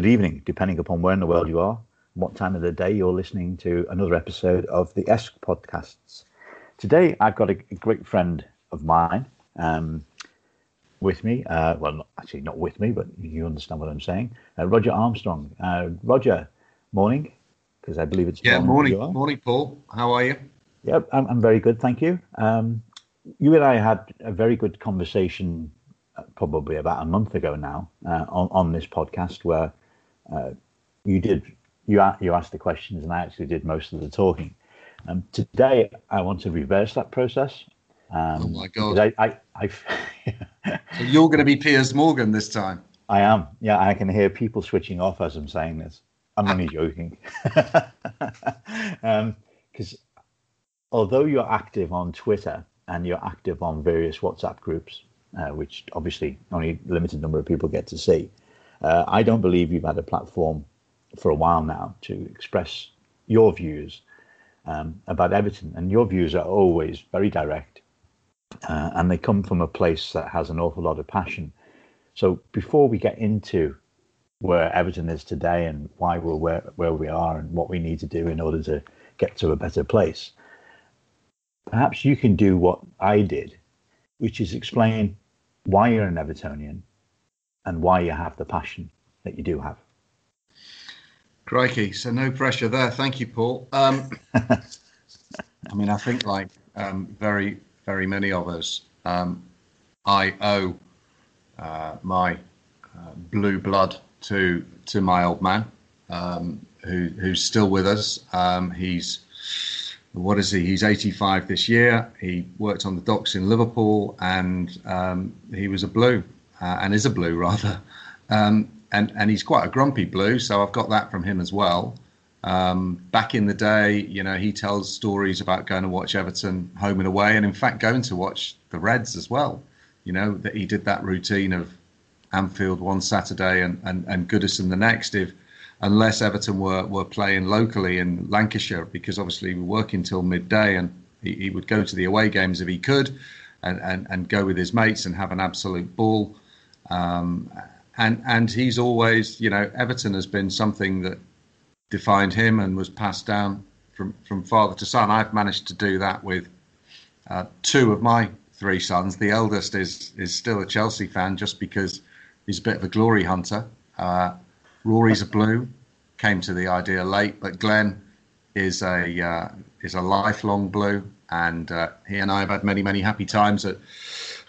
good evening, depending upon where in the world you are, what time of the day you're listening to another episode of the Esk podcasts. Today, I've got a, great friend of mine um, with me. Uh, well, not, actually, not with me, but you understand what I'm saying. Uh, Rodger Armstrong. Uh, Rodger, morning, because I believe it's yeah, morning. Morning, Paul. How are you? Yep, I'm, I'm very good, thank you. Um, you and I had a very good conversation uh, probably about a month ago now uh, on, on this podcast where uh, you did you you asked the questions and I actually did most of the talking. Um, today I want to reverse that process. Um, oh my god! I, I, I so you're going to be Piers Morgan this time. I am. Yeah, I can hear people switching off as I'm saying this. I'm only joking. Because um, although you're active on Twitter and you're active on various WhatsApp groups, uh, which obviously only a limited number of people get to see, uh, I don't believe you've had a platform for a while now to express your views um, about Everton. And your views are always very direct uh, and they come from a place that has an awful lot of passion. So before we get into where Everton is today and why we're where, where we are and what we need to do in order to get to a better place, perhaps you can do what I did, which is explain why you're an Evertonian and why you have the passion that you do have. Crikey, so no pressure there. Thank you, Paul. Um, I mean, I think like um, very, very many of us, um, I owe uh, my uh, blue blood to to my old man, um, who who's still with us. Um, he's what is he? He's 85 this year. He worked on the docks in Liverpool, and um, he was a blue, uh, and is a blue rather, um, and and he's quite a grumpy blue. So I've got that from him as well. Um, back in the day, you know, he tells stories about going to watch Everton home and away, and in fact going to watch the Reds as well. You know that he did that routine of Anfield one Saturday and and, and Goodison the next. If unless Everton were, were playing locally in Lancashire, because obviously we work until midday, and he, he, would go to the away games if he could, and, and, and go with his mates and have an absolute ball. Um, and and he's always, you know, Everton has been something that defined him and was passed down from from father to son. I've managed to do that with uh, two of my three sons. The eldest is is still a Chelsea fan just because he's a bit of a glory hunter. Uh, Rory's a blue, came to the idea late, but Glenn is a uh, is a lifelong blue, and uh, he and I have had many many happy times at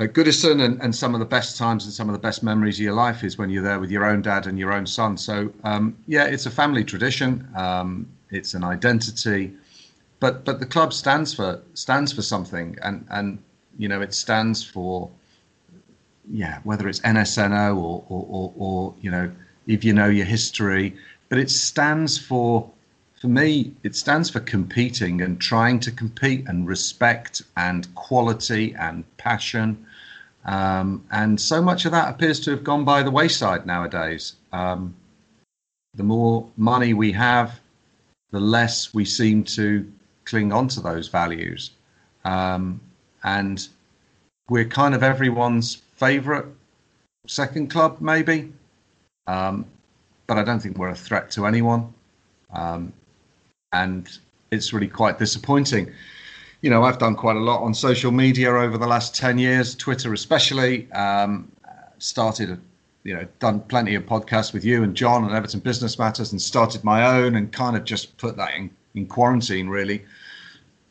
at Goodison, and, and some of the best times and some of the best memories of your life is when you're there with your own dad and your own son. So um, yeah, it's a family tradition. Um, it's an identity, but but the club stands for stands for something, and and you know it stands for yeah whether it's NSNO or or, or, or you know if you know your history. But it stands for, for me, it stands for competing and trying to compete and respect and quality and passion. Um, and so much of that appears to have gone by the wayside nowadays. Um, the more money we have, the less we seem to cling on to those values. Um, and we're kind of everyone's favorite second club, maybe. Um, but I don't think we're a threat to anyone. Um, and it's really quite disappointing. You know, I've done quite a lot on social media over the last 10 years, Twitter especially. Um, started, you know, done plenty of podcasts with you and John and Everton Business Matters and started my own and kind of just put that in, in quarantine really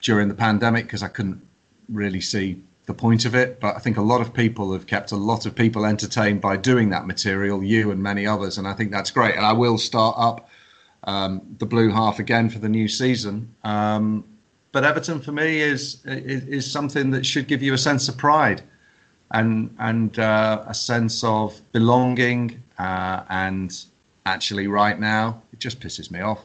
during the pandemic because I couldn't really see the point of it. But I think a lot of people have kept a lot of people entertained by doing that material, you and many others, and I think that's great. And I will start up um, the blue half again for the new season. Um, but Everton for me is, is, is something that should give you a sense of pride and and uh, a sense of belonging. Uh, and actually, right now, it just pisses me off.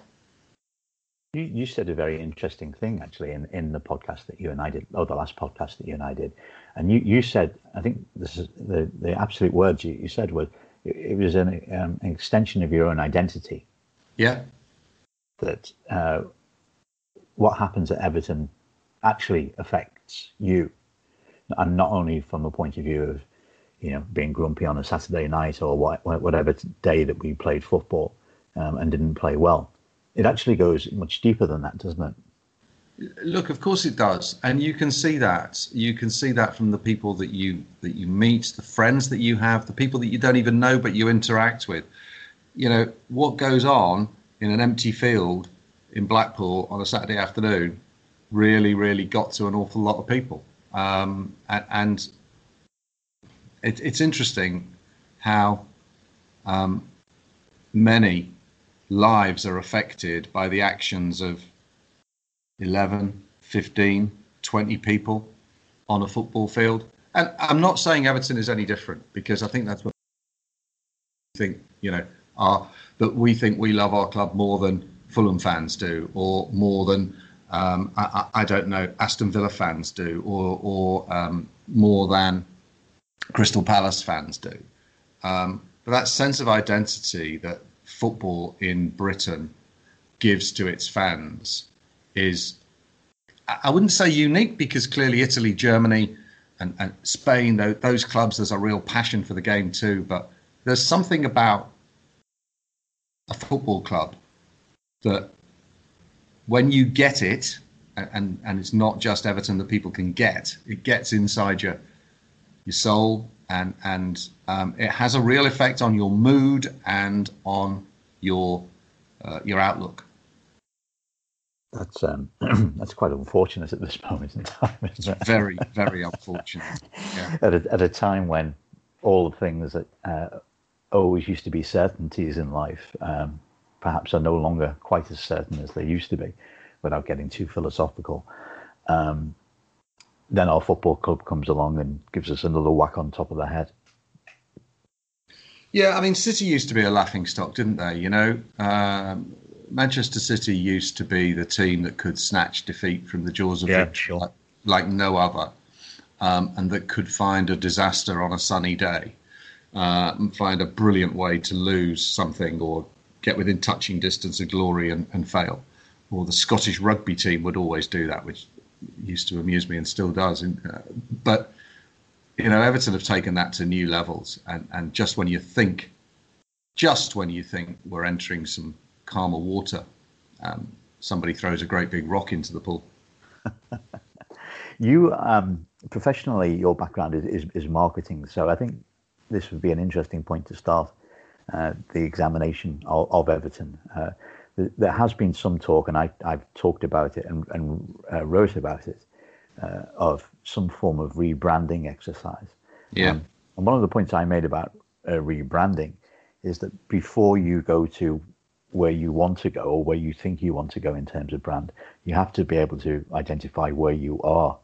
You, you said a very interesting thing actually in, in the podcast that you and I did, or the last podcast that you and I did, and you, you said I think this is the, the absolute words you, you said was it, it was an, um, an extension of your own identity. Yeah. That uh, what happens at Everton actually affects you, and not only from a point of view of you know, being grumpy on a Saturday night or whatever day that we played football um, and didn't play well. It actually goes much deeper than that, doesn't it? Look, of course it does, and you can see that. You can see that from the people that you that you meet, the friends that you have, the people that you don't even know but you interact with. You know what goes on in an empty field in Blackpool on a Saturday afternoon really, really got to an awful lot of people, um, and, and it, it's interesting how um, many lives are affected by the actions of 11, 15, 20 people on a football field. And I'm not saying Everton is any different because I think that's what think, you know, are that we think we love our club more than Fulham fans do, or more than um, I, I, don't know Aston Villa fans do, or or um, more than Crystal Palace fans do. Um, but that sense of identity that football in Britain gives to its fans is, I wouldn't say unique because clearly Italy, Germany, and, and Spain, those clubs, there's a real passion for the game too. But there's something about a football club that when you get it, and, and it's not just Everton that people can get, it gets inside your your soul, and and um, it has a real effect on your mood and on your uh, your outlook. That's um, that's quite unfortunate at this moment in time, isn't it? Very, very unfortunate. Yeah. at a at a time when all the things that uh, always used to be certainties in life, um, perhaps are no longer quite as certain as they used to be, without getting too philosophical. Um, then our football club comes along and gives us another whack on top of the head. Yeah, I mean, City used to be a laughing stock, didn't they? You know, um, Manchester City used to be the team that could snatch defeat from the jaws of yeah, sure. like, like, no other, um, and that could find a disaster on a sunny day uh, and find a brilliant way to lose something or get within touching distance of glory and, and fail. Or the Scottish rugby team would always do that, which used to amuse me and still does. And, uh, but you know, Everton have taken that to new levels, and and just when you think, just when you think we're entering some calmer water, um, somebody throws a great big rock into the pool. you um, professionally, your background is, is, is marketing, so I think this would be an interesting point to start the examination of, of Everton. Uh, there has been some talk, and I, have talked about it and, and uh, wrote about it, uh, of some form of rebranding exercise. Yeah. Um, and one of the points I made about uh, rebranding is that before you go to where you want to go or where you think you want to go in terms of brand, you have to be able to identify where you are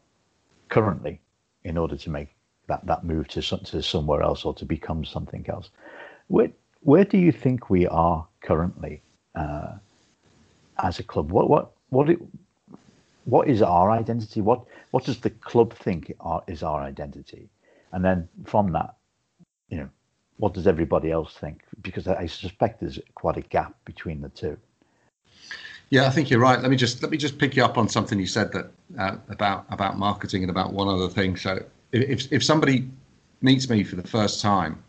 currently in order to make that, that move to, to somewhere else or to become something else. Where, where do you think we are currently uh, as a club? What what what it, what is our identity? What what does the club think are, is our identity? And then from that, you know, what does everybody else think? Because I suspect there's quite a gap between the two. Yeah, I think you're right. Let me just let me just pick you up on something you said that uh, about about marketing and about one other thing. So if if somebody meets me for the first time,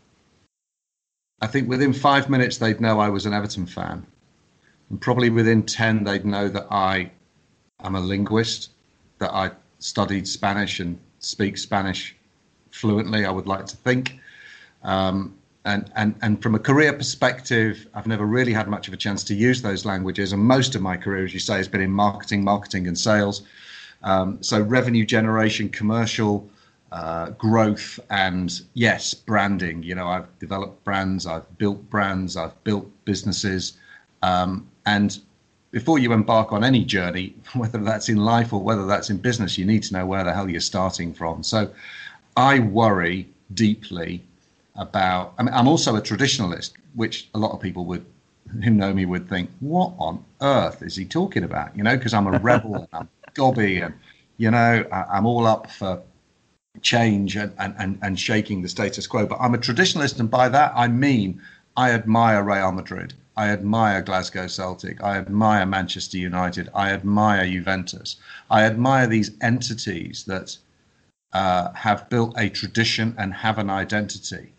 I think within five minutes they'd know I was an Everton fan. And probably within 10 they'd know that i am a linguist that i studied spanish and speak spanish fluently i would like to think. Um, and, and, and from a career perspective i've never really had much of a chance to use those languages. And most of my career as you say has been in marketing marketing and sales. Um, so revenue generation commercial uh, growth and yes branding you know i've developed brands i've built brands i've built businesses um, and before you embark on any journey, whether that's in life or whether that's in business, you need to know where the hell you're starting from. So I worry deeply about, I mean, I'm also a traditionalist, which a lot of people would, who know me would think, what on earth is he talking about? You know, because I'm a rebel and I'm gobby and, you know, I, am all up for change and, and, and shaking the status quo. But I'm a traditionalist, and by that I mean I admire Real Madrid. I admire Glasgow Celtic. I admire Manchester United. I admire Juventus. I admire these entities that uh, have built a tradition and have an identity.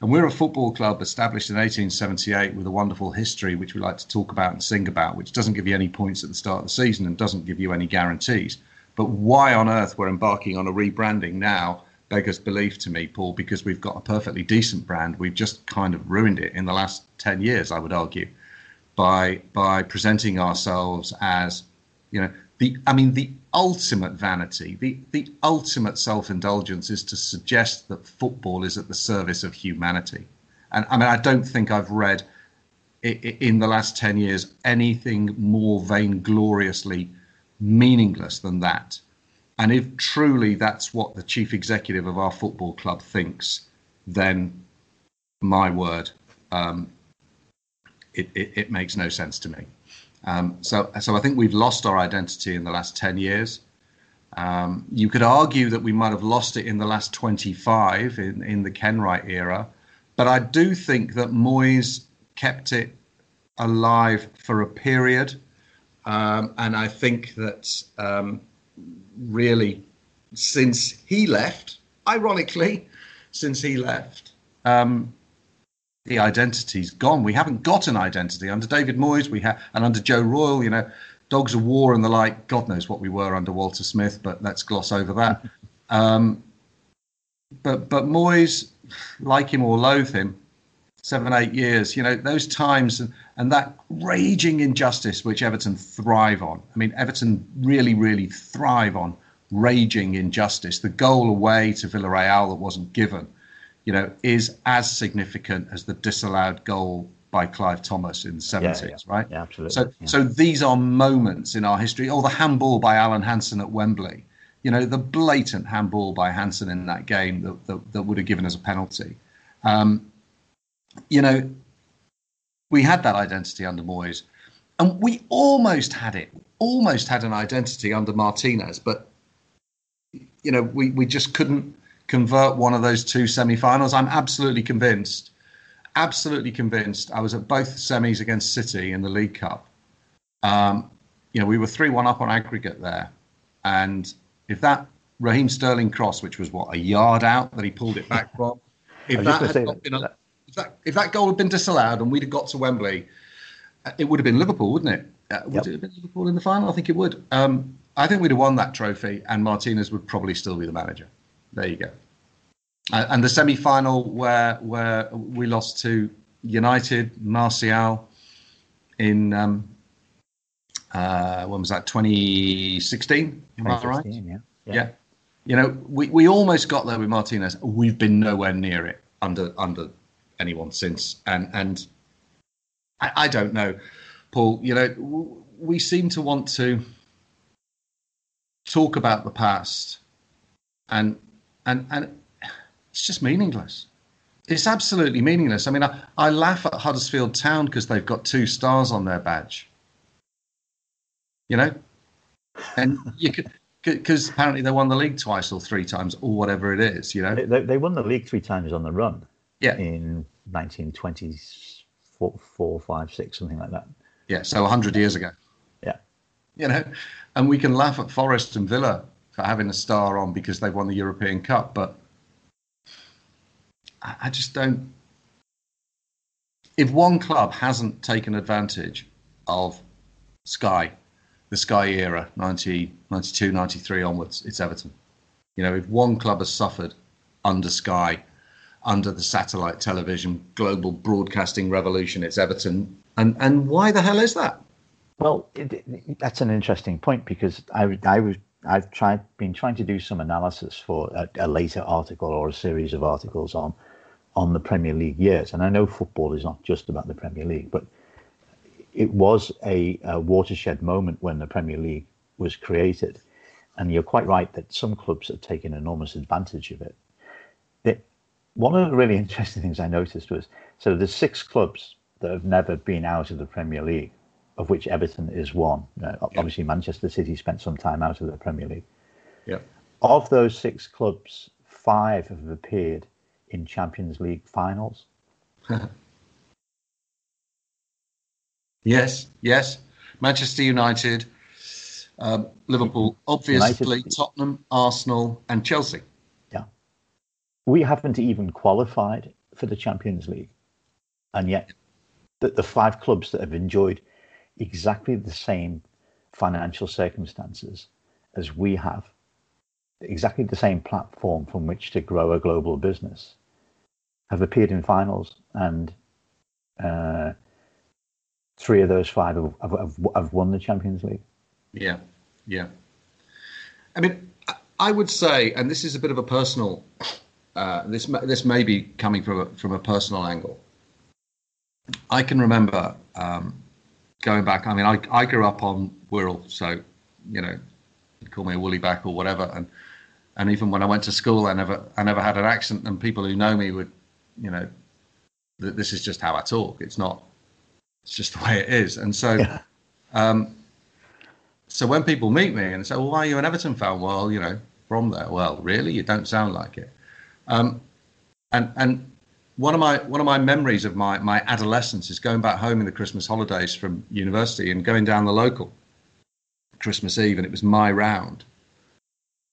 And we're a football club established in 1878 with a wonderful history, which we like to talk about and sing about, which doesn't give you any points at the start of the season and doesn't give you any guarantees. But why on earth we're embarking on a rebranding now beggars belief to me, Paul, because we've got a perfectly decent brand. We've just kind of ruined it in the last 10 years, I would argue, by by presenting ourselves as, you know, the I mean the ultimate vanity, the the ultimate self-indulgence is to suggest that football is at the service of humanity. And I mean I don't think I've read in the last 10 years anything more vaingloriously meaningless than that. And if truly that's what the chief executive of our football club thinks, then my word, um, it, it, it, makes no sense to me. Um, so, so I think we've lost our identity in the last 10 years. Um, you could argue that we might have lost it in the last 25 in, in the Kenwright era, but I do think that Moyes kept it alive for a period. Um, and I think that um, really, since he left, ironically, since he left, um, the identity's gone. We haven't got an identity under David Moyes. We have, and under Joe Royle, you know, dogs of war and the like. God knows what we were under Walter Smith, but let's gloss over that. Um, but but Moyes, like him or loathe him, seven eight years. You know those times and, and that raging injustice which Everton thrive on. I mean, Everton really really thrive on raging injustice. The goal away to Villarreal that wasn't given you know, is as significant as the disallowed goal by Clive Thomas in the 70s, yeah, yeah. right? Yeah, absolutely. So, yeah. so these are moments in our history. Or the handball by Alan Hansen at Wembley. You know, the blatant handball by Hansen in that game that, that, that would have given us a penalty. Um, you know, we had that identity under Moyes. And we almost had it, almost had an identity under Martinez, but, you know, we, we just couldn't convert one of those two semi-finals. I'm absolutely convinced, absolutely convinced. I was at both semis against City in the League Cup. Um, you know, we were three-one up on aggregate there, and if that Raheem Sterling cross, which was what a yard out that he pulled it back from, if that had not been a, if that if that goal had been disallowed and we'd have got to Wembley, uh, it would have been Liverpool, wouldn't it? Uh, would yep. it have been Liverpool in the final? I think it would. Um, I think we'd have won that trophy, and Martinez would probably still be the manager. There you go. Uh, and the semi-final where where we lost to United, Martial, in um, uh, when was that? 2016. Am I right? Yeah. yeah. yeah. You know, we, we almost got there with Martinez. We've been nowhere near it under under anyone since. And and I, I don't know, Paul. You know, we seem to want to talk about the past and and and it's just meaningless. It's absolutely meaningless. I mean, I, I laugh at Huddersfield Town because they've got two stars on their badge. You know, and you could because apparently they won the league twice or three times or whatever it is. You know, they, they won the league three times on the run. Yeah, in 1920s, four, four, five, six, something like that. Yeah, so hundred years ago. Yeah, you know, and we can laugh at Forest and Villa for having a star on because they've won the European Cup, but I just don't. If one club hasn't taken advantage of Sky, the Sky era, 90, 92, 93 onwards, it's Everton. You know, if one club has suffered under Sky, under the satellite television global broadcasting revolution, it's Everton. And and why the hell is that? Well, it, it, that's an interesting point because I, I was I've tried been trying to do some analysis for a, a later article or a series of articles on on the Premier League years. And I know football is not just about the Premier League, but it was a, a, watershed moment when the Premier League was created. And you're quite right that some clubs have taken enormous advantage of it. One of the really interesting things I noticed was so there's six clubs that have never been out of the Premier League, of which Everton is one. Uh, obviously, Manchester City spent some time out of the Premier League. Yeah. Of those six clubs, five have appeared in Champions League finals? yes, yes. Manchester United, um, Liverpool, obviously United. Tottenham, Arsenal, and Chelsea. We haven't even qualified for the Champions League, and yet the, the five clubs that have enjoyed exactly the same financial circumstances as we have, exactly the same platform from which to grow a global business, have appeared in finals, and uh, three of those five have, have, have won the Champions League. Yeah, yeah. I mean, I would say, and this is a bit of a personal. Uh, this this may be coming from a, from a personal angle. I can remember um, going back. I mean, I, I grew up on Wirral, so you know, call me a woolly back or whatever. And and even when I went to school, I never I never had an accent, and people who know me would, you know, th- this is just how I talk. It's not. It's just the way it is. And so, yeah. um, so when people meet me and say, "Well, why are you an Everton fan?" Well, you know, from there. Well, really, you don't sound like it. Um, and and one of my one of my memories of my my adolescence is going back home in the Christmas holidays from university and going down the local Christmas Eve, and it was my round,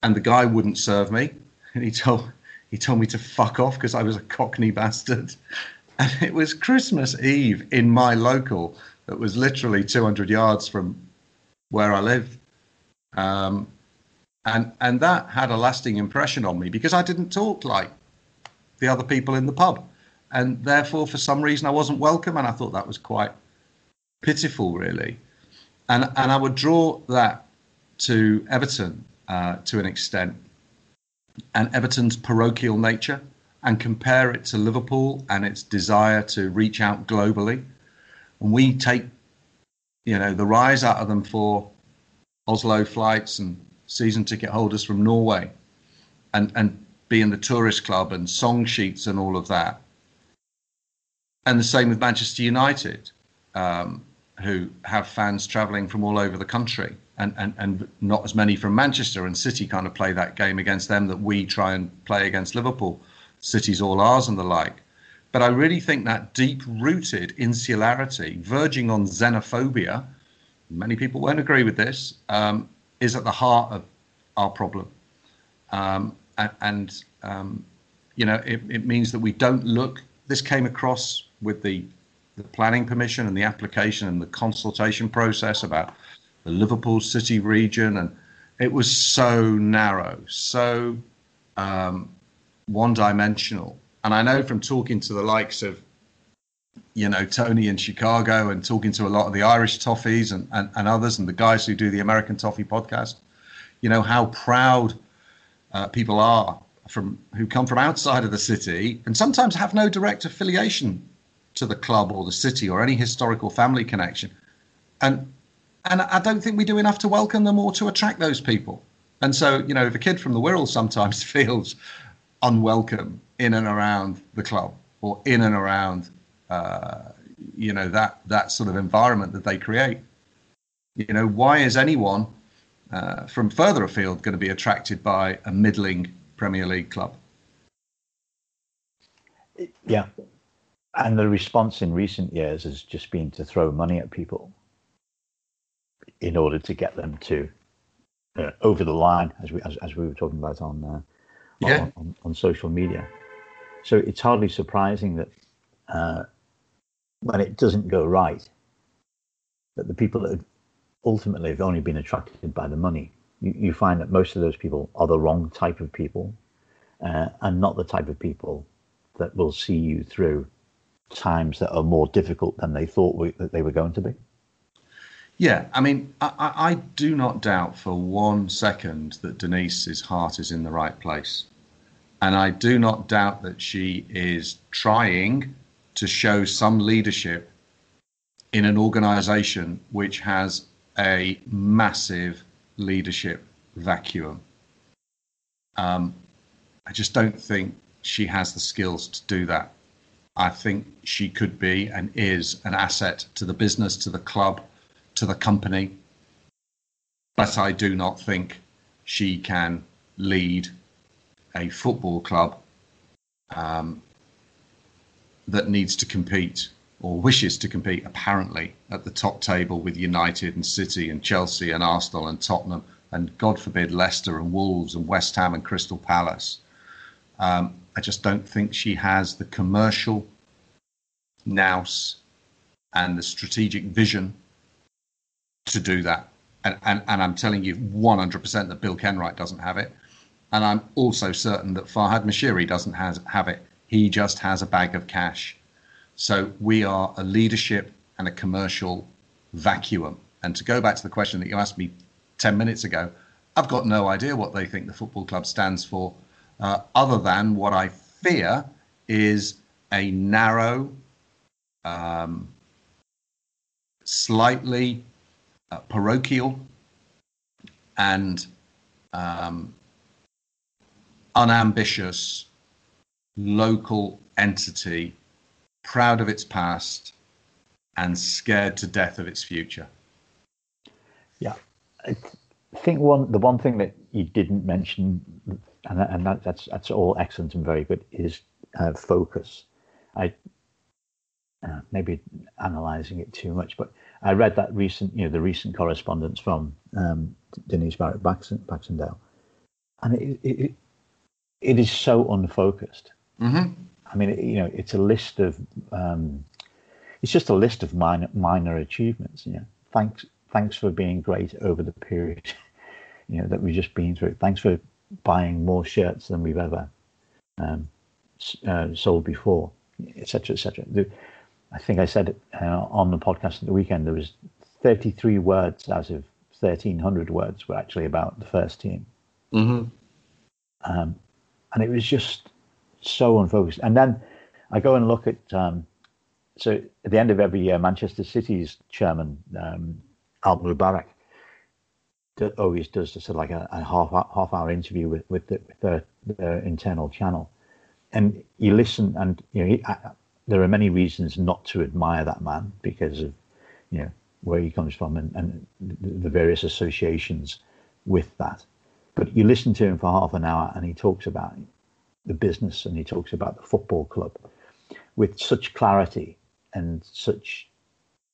and the guy wouldn't serve me, and he told he told me to fuck off because I was a Cockney bastard, and it was Christmas Eve in my local that was literally 200 yards from where I lived. Um, and and that had a lasting impression on me because I didn't talk like the other people in the pub and therefore for some reason I wasn't welcome, and I thought that was quite pitiful, really. And and I would draw that to Everton uh, to an extent, and Everton's parochial nature, and compare it to Liverpool and its desire to reach out globally. And we take, you know, the rise out of them for Oslo flights and season ticket holders from Norway, and and being the tourist club and song sheets and all of that and the same with Manchester United, um, who have fans travelling from all over the country, and, and, and not as many from Manchester. And City kind of play that game against them that we try and play against Liverpool. City's all ours and the like. But I really think that deep rooted insularity, verging on xenophobia, many people won't agree with this, um, is at the heart of our problem. Um, and, um, you know, it, it means that we don't look. This came across with the, the planning permission and the application and the consultation process about the Liverpool City region, and it was so narrow, so um, one-dimensional. And I know from talking to the likes of, you know, Tony in Chicago and talking to a lot of the Irish Toffees and, and, and others and the guys who do the American Toffee podcast, you know, how proud uh, people are from who come from outside of the city and sometimes have no direct affiliation to the club or the city or any historical family connection. And and I don't think we do enough to welcome them or to attract those people. And so, you know, if a kid from the Wirral sometimes feels unwelcome in and around the club or in and around, uh, you know, that that sort of environment that they create, you know, why is anyone uh, from further afield going to be attracted by a middling Premier League club? Yeah, and the response in recent years has just been to throw money at people in order to get them to uh, over the line, as we as, as we were talking about on, uh, yeah. on, on, on social media. So it's hardly surprising that uh, when it doesn't go right, that the people that ultimately have only been attracted by the money, you, you find that most of those people are the wrong type of people, uh, and not the type of people that will see you through times that are more difficult than they thought we, that they were going to be? Yeah, I mean, I, I, do not doubt for one second that Denise's heart is in the right place. And I do not doubt that she is trying to show some leadership in an organization which has a massive leadership vacuum. Um, I just don't think she has the skills to do that. I think she could be and is an asset to the business, to the club, to the company. But I do not think she can lead a football club um, that needs to compete or wishes to compete, apparently, at the top table with United and City and Chelsea and Arsenal and Tottenham and, God forbid, Leicester and Wolves and West Ham and Crystal Palace. Um, I just don't think she has the commercial nous and the strategic vision to do that. And, and, and I'm telling you 100% that Bill Kenwright doesn't have it. And I'm also certain that Farhad Moshiri doesn't has, have it. He just has a bag of cash. So we are a leadership and a commercial vacuum. And to go back to the question that you asked me 10 minutes ago, I've got no idea what they think the football club stands for, uh, other than what I fear is a narrow, um, slightly uh, parochial, and um, unambitious local entity, proud of its past and scared to death of its future. Yeah, I think one the one thing that you didn't mention, and, and that, that's that's all excellent and very good, is uh, focus. I uh, maybe analysing it too much, but I read that recent, you know, the recent correspondence from um, Denise Barrett Baxendale, and it, it, it is so unfocused. Mm-hmm. I mean, you know, it's a list of, um, it's just a list of minor minor achievements. You know, thanks thanks for being great over the period, you know, that we've just been through. Thanks for buying more shirts than we've ever um, uh, sold before, etc., etc. I think I said it uh, on the podcast at the weekend. There was 33 words out of 1,300 words were actually about the first team. Mm-hmm. Um, and it was just so unfocused. And then I go and look at um, so at the end of every year, Manchester City's chairman um, Al Mubarak always does sort of like a, a, half half hour interview with with, the, with their, their, internal channel, and you listen, and you know he, I, there are many reasons not to admire that man because of you know where he comes from and, and the various associations with that. But you listen to him for half an hour, and he talks about the business and he talks about the football club with such clarity and such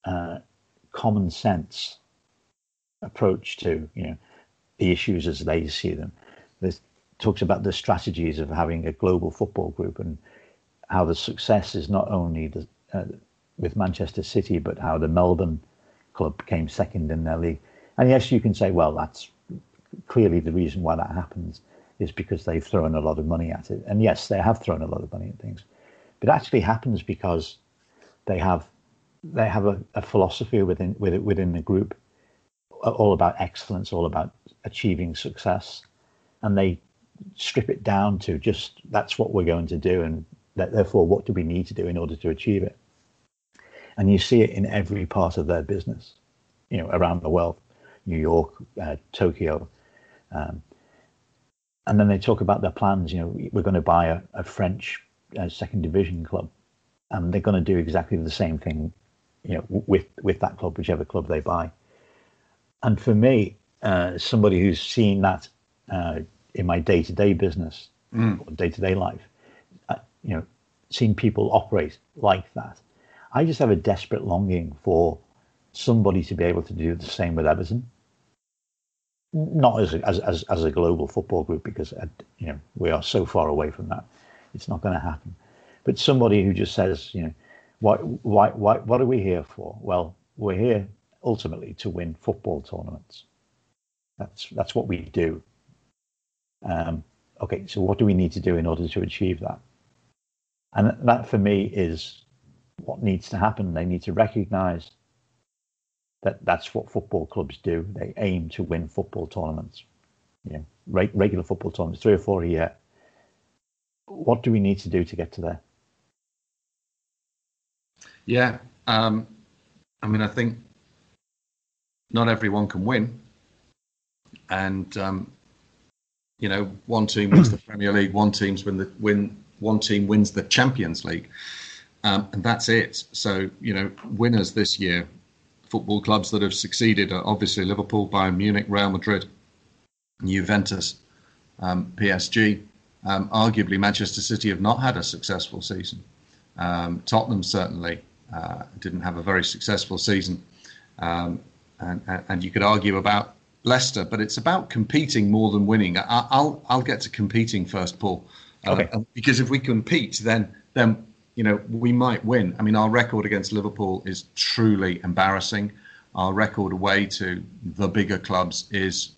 uh, common sense approach to you know the issues as they see them. There's talks about the strategies of having a global football group and how the success is not only the, uh, with Manchester City, but how the Melbourne club came second in their league. And yes, you can say, well, that's clearly the reason why that happens is because they've thrown a lot of money at it. And yes, they have thrown a lot of money at things, but it actually happens because they have they have a, a philosophy within within the group, all about excellence, all about achieving success, and they strip it down to just that's what we're going to do, and that, therefore, what do we need to do in order to achieve it? And you see it in every part of their business, you know, around the world, New York, uh, Tokyo, um, and then they talk about their plans. You know, we're going to buy a, a French uh, second division club, and they're going to do exactly the same thing, you know, with with that club, whichever club they buy. And for me, uh, somebody who's seen that uh, in my day to day business or day to day life, uh, you know, seen people operate like that, I just have a desperate longing for somebody to be able to do the same with Everton not as as, as as a global football group because uh, you know we are so far away from that. It's not going to happen. But somebody who just says, you know, why why why what are we here for? Well, we're here ultimately to win football tournaments. That's that's what we do. Um, okay, so what do we need to do in order to achieve that? And that for me is what needs to happen. They need to recognise that that's what football clubs do. They aim to win football tournaments, you know, re- regular football tournaments, three or four a year. What do we need to do to get to there? Yeah, um, I mean, I think not everyone can win, and um, you know, one team wins the Premier League, one team's win the win, one team wins the Champions League, um, and that's it. So you know, winners this year football clubs that have succeeded are obviously Liverpool, Bayern Munich, Real Madrid, Juventus, um, PSG. Um, arguably, Manchester City have not had a successful season. Um, Tottenham certainly uh, didn't have a very successful season. Um, and, and, you could argue about Leicester, but it's about competing more than winning. I, will I'll get to competing first, Paul. Okay. Uh, because if we compete, then then you know we might win. I mean, our record against Liverpool is truly embarrassing. Our record away to the bigger clubs is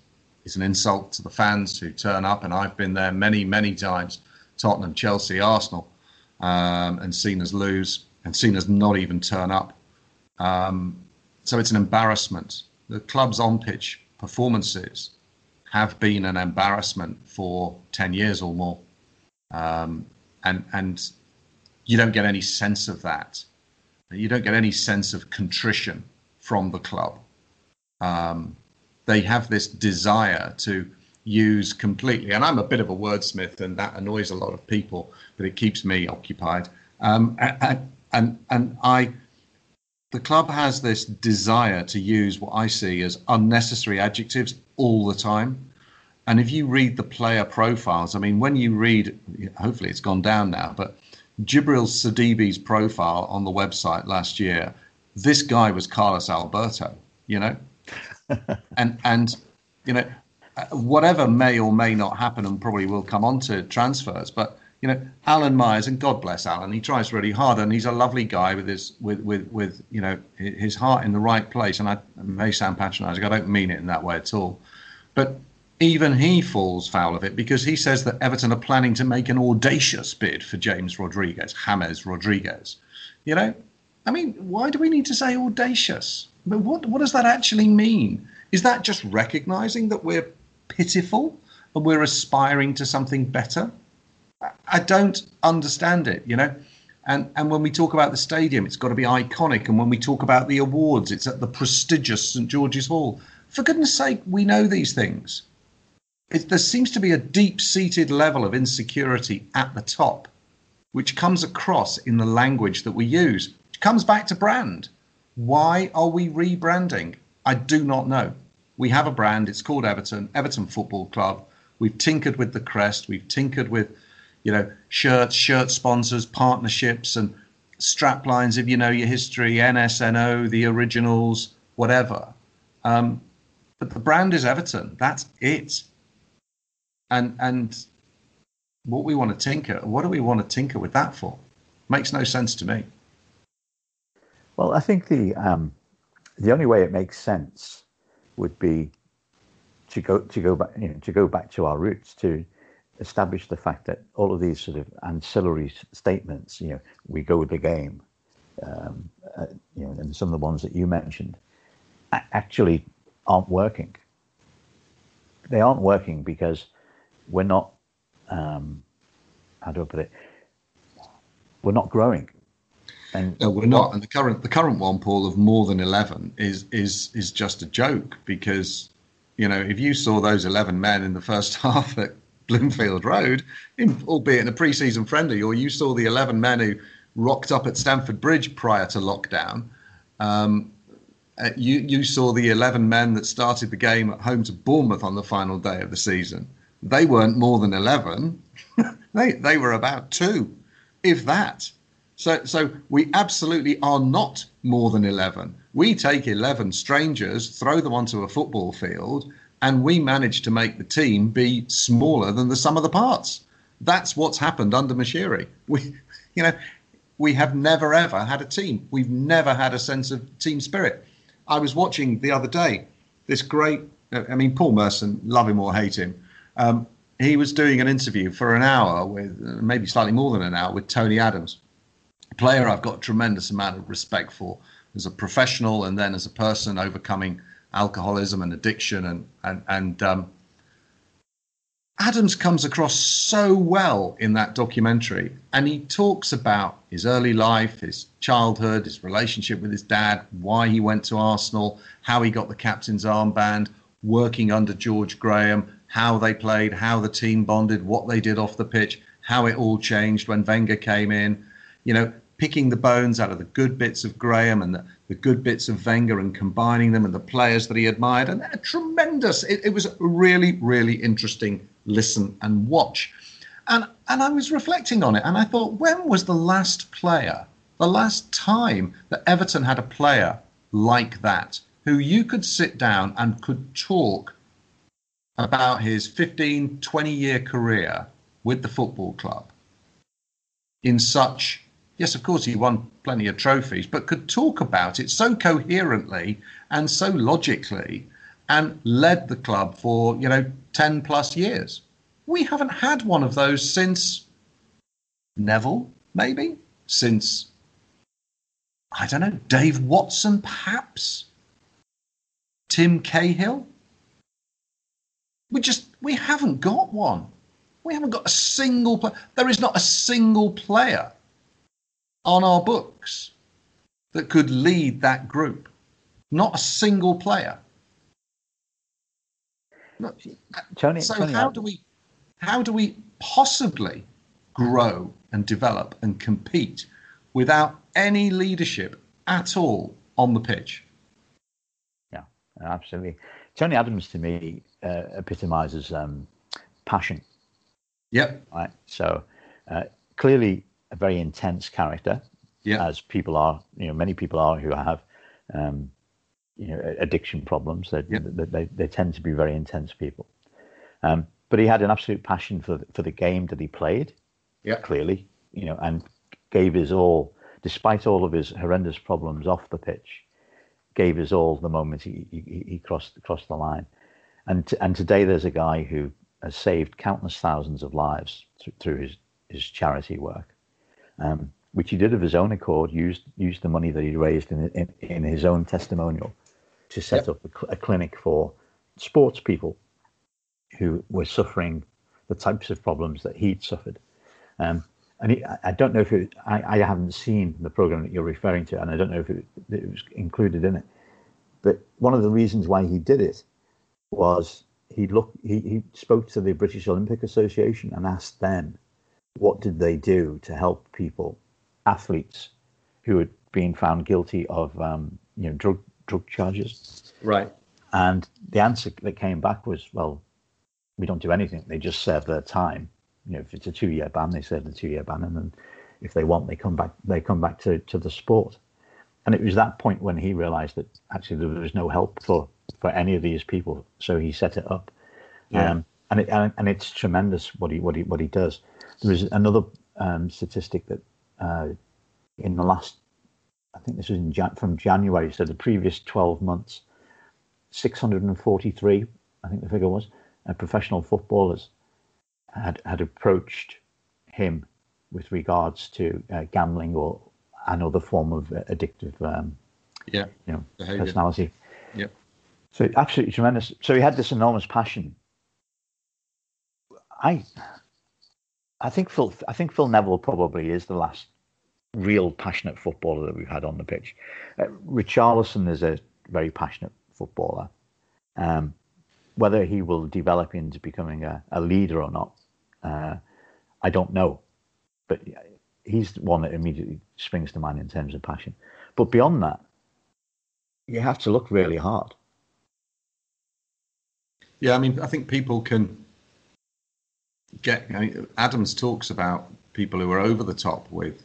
is an insult to the fans who turn up, and I've been there many many times. Tottenham, Chelsea, Arsenal, um, and seen us lose and seen us not even turn up. Um, so it's an embarrassment. The club's on pitch performances have been an embarrassment for 10 years or more. Um, and, and you don't get any sense of that. You don't get any sense of contrition from the club. Um, they have this desire to use completely, and I'm a bit of a wordsmith, and that annoys a lot of people, but it keeps me occupied. Um, and, and and I, the club has this desire to use what I see as unnecessary adjectives all the time. And if you read the player profiles, I mean, when you read, hopefully it's gone down now, but Djibril Sidibe's profile on the website last year, this guy was Carlos Alberto, you know, and and you know, whatever may or may not happen, and probably will come on to transfers, but you know, Alan Myers, and God bless Alan, he tries really hard, and he's a lovely guy with his with with with you know his heart in the right place. And I may sound patronising, I don't mean it in that way at all, but even he falls foul of it because he says that Everton are planning to make an audacious bid for James Rodriguez, James Rodriguez. You know, I mean, why do we need to say audacious? But what what does that actually mean? Is that just recognizing that we're pitiful and we're aspiring to something better? I don't understand it, you know. And and when we talk about the stadium, it's got to be iconic. And when we talk about the awards, it's at the prestigious St George's Hall. For goodness sake, we know these things it, there seems to be a deep seated level of insecurity at the top, which comes across in the language that we use. It comes back to brand. Why are we rebranding? I do not know. We have a brand, it's called Everton, Everton Football Club. We've tinkered with the crest, we've tinkered with, you know, shirts, shirt sponsors, partnerships, and strap lines if you know your history, NSNO, the originals, whatever. Um, but the brand is Everton. That's it and and what we want to tinker what do we want to tinker with that for? Makes no sense to me. Well i think the um, the only way it makes sense would be to go to go back you know to go back to our roots to establish the fact that all of these sort of ancillary statements you know we go with the game um, uh, you know and some of the ones that you mentioned actually aren't working. They aren't working because we're not um, how do I put it? We're not growing. And no, we're not. And the current the current one, Paul, of more than eleven is is is just a joke because you know if you saw those eleven men in the first half at Bloomfield Road, in, albeit in a pre-season friendly, or you saw the eleven men who rocked up at Stamford Bridge prior to lockdown. Um, uh, you you saw the eleven men that started the game at home to Bournemouth on the final day of the season they weren't more than 11. they, they were about two, if that. So, so we absolutely are not more than 11. We take 11 strangers, throw them onto a football field, and we manage to make the team be smaller than the sum of the parts. That's what's happened under Moshiri. We, you know, we have never ever had a team. We've never had a sense of team spirit. I was watching the other day this great. I mean, Paul Merson, love him or hate him, um, he was doing an interview for an hour with maybe slightly more than an hour with Tony Adams, a player I've got a tremendous amount of respect for as a professional and then as a person overcoming alcoholism and addiction and and and um, Adams comes across so well in that documentary, and he talks about his early life, his childhood, his relationship with his dad, why he went to Arsenal, how he got the captain's armband, working under George Graham, how they played, how the team bonded, what they did off the pitch, how it all changed when Wenger came in. You know, picking the bones out of the good bits of Graham and the, the good bits of Wenger and combining them and the players that he admired. And a tremendous, it, it was really, really interesting listen and watch. And, and I was reflecting on it and I thought, when was the last player, the last time that Everton had a player like that, who you could sit down and could talk about his 15, 20 year career with the football club. In such yes of course he won plenty of trophies but could talk about it so coherently and so logically and led the club for you know 10 plus years. We haven't had one of those since neville maybe? Since i don't know dave watson perhaps? Tim cahill we just we haven't got one we haven't got a single player. There is not a single player on our books that could lead that group. Not a single player. Tony, so Tony, how do we how do we possibly grow and develop and compete without any leadership at all on the pitch? Yeah, absolutely. Tony Adams to me uh, epitomizes um, passion Yep. Right. So uh, clearly a very intense character. Yeah. As people are, you know, many people are who have, um, you know, addiction problems. They, yep. they, they, they tend to be very intense people. Um, but he had an absolute passion for for the game that he played. Yeah. Clearly, you know, and gave his all, despite all of his horrendous problems off the pitch, gave his all the moment he he, he crossed crossed the line. And t- and today there's a guy who has saved countless thousands of lives through his, his charity work, um, which he did of his own accord, used, used the money that he raised in, in, in his own testimonial to set yep. up a, a, clinic for sports people who were suffering the types of problems that he'd suffered. Um, and he, I don't know if it, I, I, haven't seen the program that you're referring to, and I don't know if it, it was included in it. But one of the reasons why he did it was he looked he, he spoke to the British Olympic Association and asked them what did they do to help people, athletes who had been found guilty of um, you know drug drug charges. Right. And the answer that came back was, well, we don't do anything. They just serve their time. You know, if it's a two-year ban, they serve the two-year ban, and then if they want, they come back. They come back to, to the sport. And it was that point when he realised that actually there was no help for for any of these people. So he set it up, yeah. um, and it and, and, it's tremendous what he what he what he does. There is another um, statistic that uh, in the last, I think this was in Jan- from January, so the previous twelve months, six hundred and forty three, I think the figure was, uh, professional footballers had had approached him with regards to uh, gambling or another form of addictive um, yeah you know Behavior. personality yeah so absolutely tremendous. So he had this enormous passion. I, I think Phil. I think Phil Neville probably is the last real passionate footballer that we've had on the pitch. Uh, Richarlison is a very passionate footballer. Um, whether he will develop into becoming a, a leader or not, uh, I don't know. But he's the one that immediately springs to mind in terms of passion. But beyond that, you have to look really hard. Yeah, I mean, I think people can get. I mean, Adams talks about people who are over the top with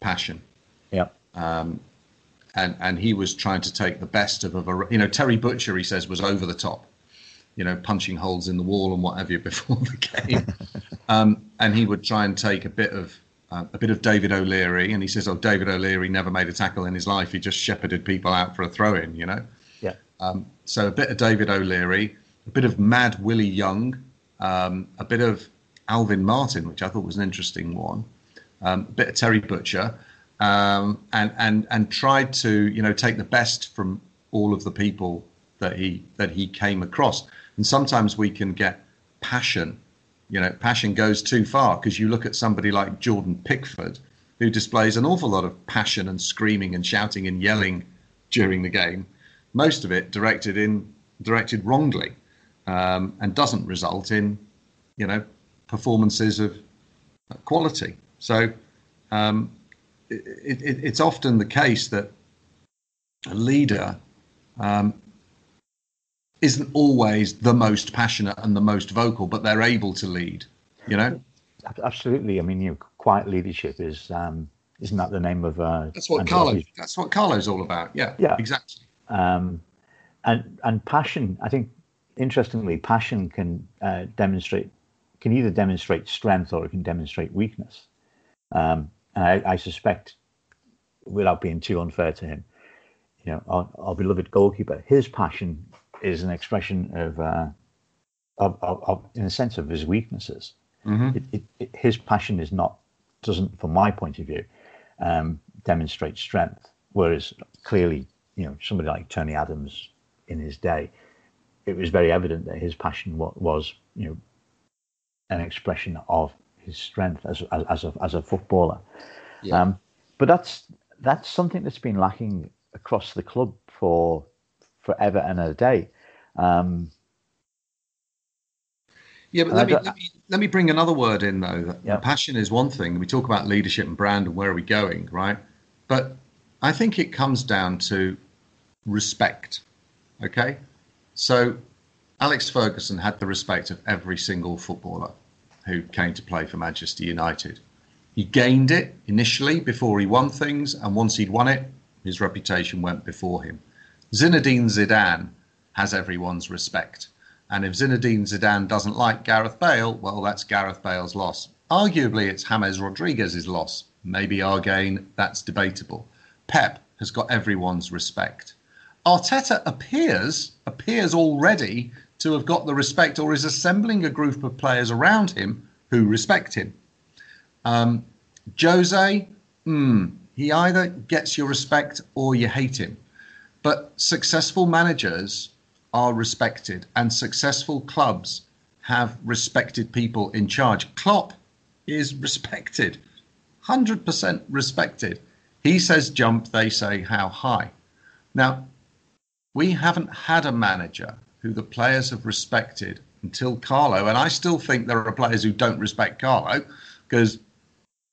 passion. Yeah. Um, and and he was trying to take the best of a you know Terry Butcher he says was over the top, you know punching holes in the wall and what have you before the game, um, and he would try and take a bit of uh, a bit of David O'Leary and he says oh David O'Leary never made a tackle in his life he just shepherded people out for a throw in you know yeah um, so a bit of David O'Leary a bit of Mad Willie Young, um, a bit of Alvin Martin, which I thought was an interesting one, um, a bit of Terry Butcher, um, and and and tried to you know take the best from all of the people that he that he came across. And sometimes we can get passion, you know, passion goes too far because you look at somebody like Jordan Pickford, who displays an awful lot of passion and screaming and shouting and yelling during the game, most of it directed in directed wrongly um, and doesn't result in, you know, performances of quality. So um, it, it, it's often the case that a leader um, isn't always the most passionate and the most vocal, but they're able to lead. You know. Absolutely. I mean, you know, quiet leadership is um, isn't that the name of? Uh, that's what Carlo. That's what Carlo's all about. Yeah. Yeah. Exactly. Um, and and passion. I think interestingly, passion can uh, demonstrate can either demonstrate strength or it can demonstrate weakness. Um, and I, I, suspect, without being too unfair to him, you know, our, our beloved goalkeeper, his passion is an expression of, uh, of, of, of, in a sense, of his weaknesses. Mm-hmm. It, it, it, his passion is not doesn't, from my point of view, um, demonstrate strength. Whereas clearly, you know, somebody like Tony Adams in his day, it was very evident that his passion was, was you know, an expression of his strength as as, as a as a footballer. Yeah. Um, but that's that's something that's been lacking across the club for forever and a day. Um, yeah, but let me, let me, let me bring another word in though. Yeah. Passion is one thing. We talk about leadership and brand and where are we going, right? But I think it comes down to respect. Okay, so Alex Ferguson had the respect of every single footballer who came to play for Manchester United. He gained it initially before he won things, and once he'd won it, his reputation went before him. Zinedine Zidane has everyone's respect. And if Zinedine Zidane doesn't like Gareth Bale, well, that's Gareth Bale's loss. Arguably, it's James Rodriguez's loss. Maybe our gain, that's debatable. Pep has got everyone's respect. Arteta appears appears already to have got the respect or is assembling a group of players around him who respect him. Um, Jose, hmm, he either gets your respect or you hate him. But successful managers are respected, and successful clubs have respected people in charge. Klopp is respected, 100% respected. He says jump, they say how high. Now, we haven't had a manager who the players have respected until Carlo, and I still think there are players who don't respect Carlo because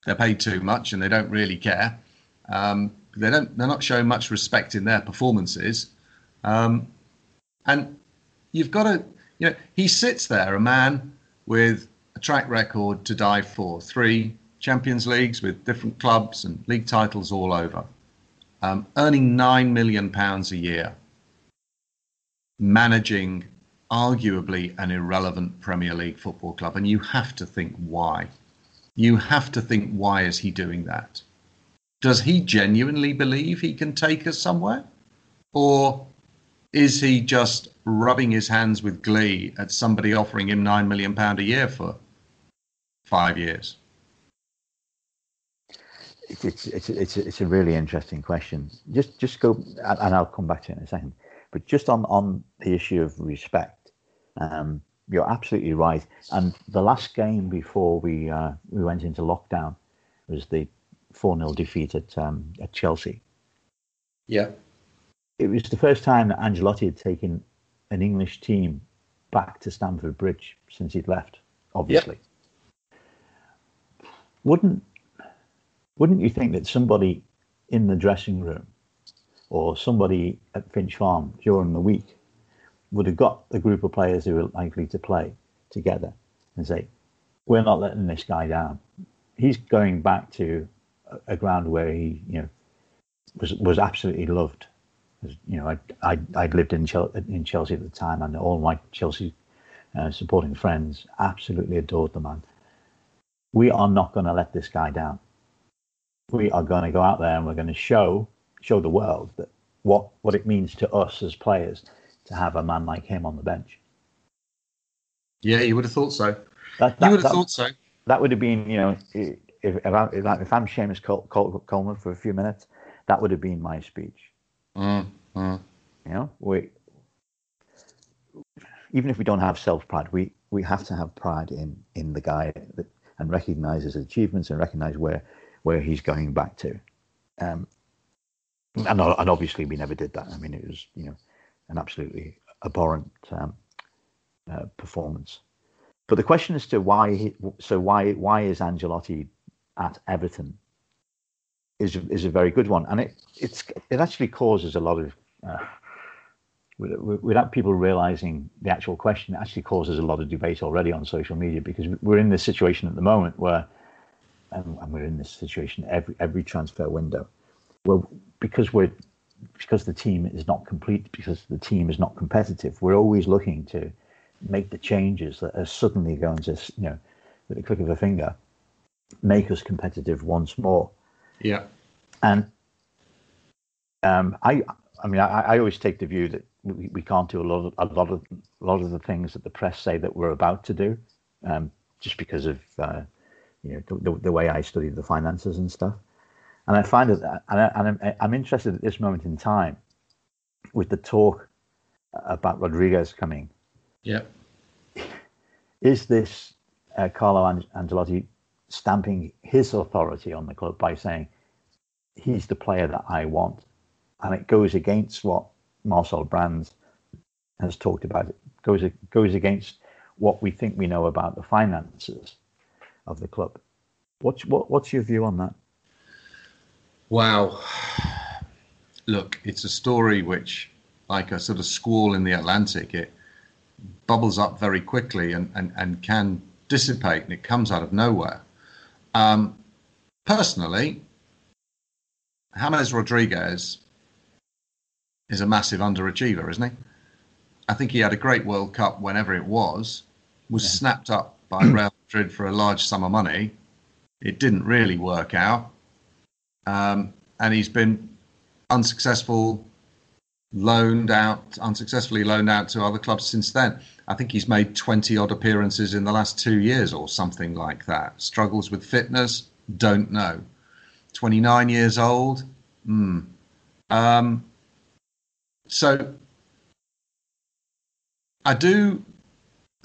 they're paid too much and they don't really care. Um, they don't. They're not showing much respect in their performances, um, and you've got to. You know, he sits there, a man with a track record to die for, three Champions Leagues with different clubs and league titles all over, um, earning nine million pounds a year managing arguably an irrelevant Premier League football club. And you have to think why. You have to think why is he doing that? Does he genuinely believe he can take us somewhere? Or is he just rubbing his hands with glee at somebody offering him nine million pound a year for five years? It's it's it's it's a really interesting question. Just just go, and I'll come back to it in a second. But just on, on the issue of respect, um, you're absolutely right. And the last game before we uh, we went into lockdown was the 4 0 defeat at, um, at Chelsea. Yeah. It was the first time that Ancelotti had taken an English team back to Stamford Bridge since he'd left, obviously. Yep. Wouldn't wouldn't you think that somebody in the dressing room or somebody at Finch Farm during the week would have got the group of players who were likely to play together and say, "We're not letting this guy down. He's going back to a, ground where he, you know, was was absolutely loved. You know, I I I'd lived in Chelsea, in Chelsea at the time, and all my Chelsea uh, supporting friends absolutely adored the man. We are not going to let this guy down. We are going to go out there and we're going to show show the world that what what it means to us as players to have a man like him on the bench. Yeah, you would have thought so. That, that, you would have that, thought so. That would have been, you know, if if, I, if I'm Seamus Col- Col- Coleman for a few minutes, that would have been my speech. Mm, mm. You know, we even if we don't have self pride, we we have to have pride in in the guy that, and recognize his achievements and recognize where where he's going back to. Um, and, and obviously we never did that. I mean, it was you know an absolutely abhorrent um, uh, performance. But the question as to why, so why why is Ancelotti at Everton is is a very good one, and it it's it actually causes a lot of uh, without people realizing the actual question, it actually causes a lot of debate already on social media because we're in this situation at the moment where, and we're in this situation every every transfer window, well, because we're because the team is not complete, because the team is not competitive, we're always looking to make the changes that are suddenly going to, you know, with the click of a finger, make us competitive once more. Yeah. And um, I, I mean, I, I always take the view that we, we can't do a lot of a lot of a lot of the things that the press say that we're about to do, um, just because of uh, you know the, the, way I study the finances and stuff. And I find that, and, I, and I'm, I'm interested at this moment in time with the talk about Rodriguez coming. Yeah. Is this uh, Carlo Ancelotti stamping his authority on the club by saying he's the player that I want? And it goes against what Marcel Brands has talked about. It goes goes against what we think we know about the finances of the club. What's what, what's your view on that? Wow. Look, it's a story which, like a sort of squall in the Atlantic, it bubbles up very quickly and, and, and can dissipate and it comes out of nowhere. Um, personally, James Rodriguez is a massive underachiever, isn't he? I think he had a great World Cup whenever it was, was yeah. snapped up by Real Madrid for a large sum of money. It didn't really work out. Um, and he's been unsuccessful, loaned out, unsuccessfully loaned out to other clubs since then. I think he's made 20 odd appearances in the last two years or something like that. Struggles with fitness, don't know. 29 years old, hmm. Um, so I do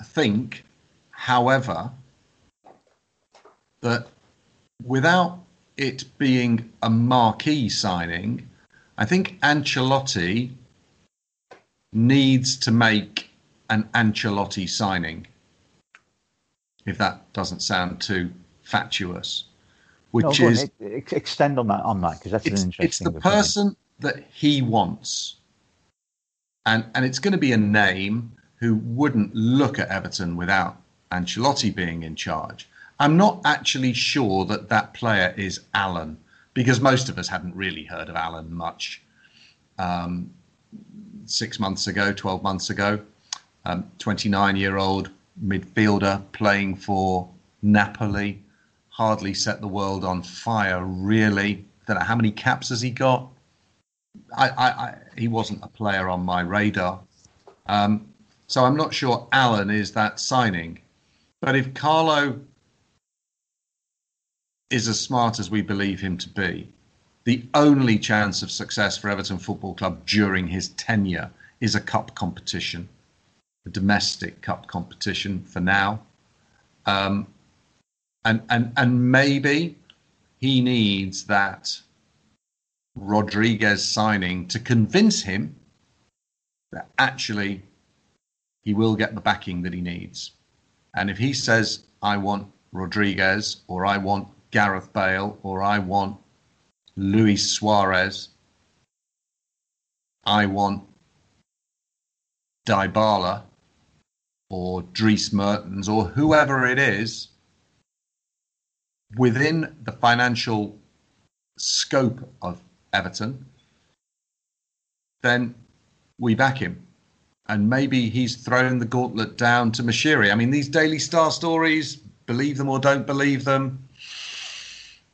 think, however, that without it being a marquee signing, I think Ancelotti needs to make an Ancelotti signing. If that doesn't sound too fatuous, which no, is extend on that on that because that's an interesting. It's the opinion. person that he wants and and it's going to be a name who wouldn't look at Everton without Ancelotti being in charge. I'm not actually sure that that player is Allan because most of us hadn't really heard of Allan much um, six months ago, 12 months ago. 29 um, year old midfielder playing for Napoli, hardly set the world on fire, really. Don't know how many caps has he got? I, I, I, he wasn't a player on my radar. Um, so I'm not sure Allan is that signing. But if Carlo is as smart as we believe him to be, the only chance of success for Everton Football Club during his tenure is a cup competition, a domestic cup competition for now. Um, and, and, and maybe he needs that Rodriguez signing to convince him that actually he will get the backing that he needs. And if he says, I want Rodriguez, or I want Gareth Bale, or I want Luis Suarez, I want Dybala, or Dries Mertens, or whoever it is, within the financial scope of Everton, then we back him. And maybe he's thrown the gauntlet down to Moshiri. I mean, these Daily Star stories, believe them or don't believe them.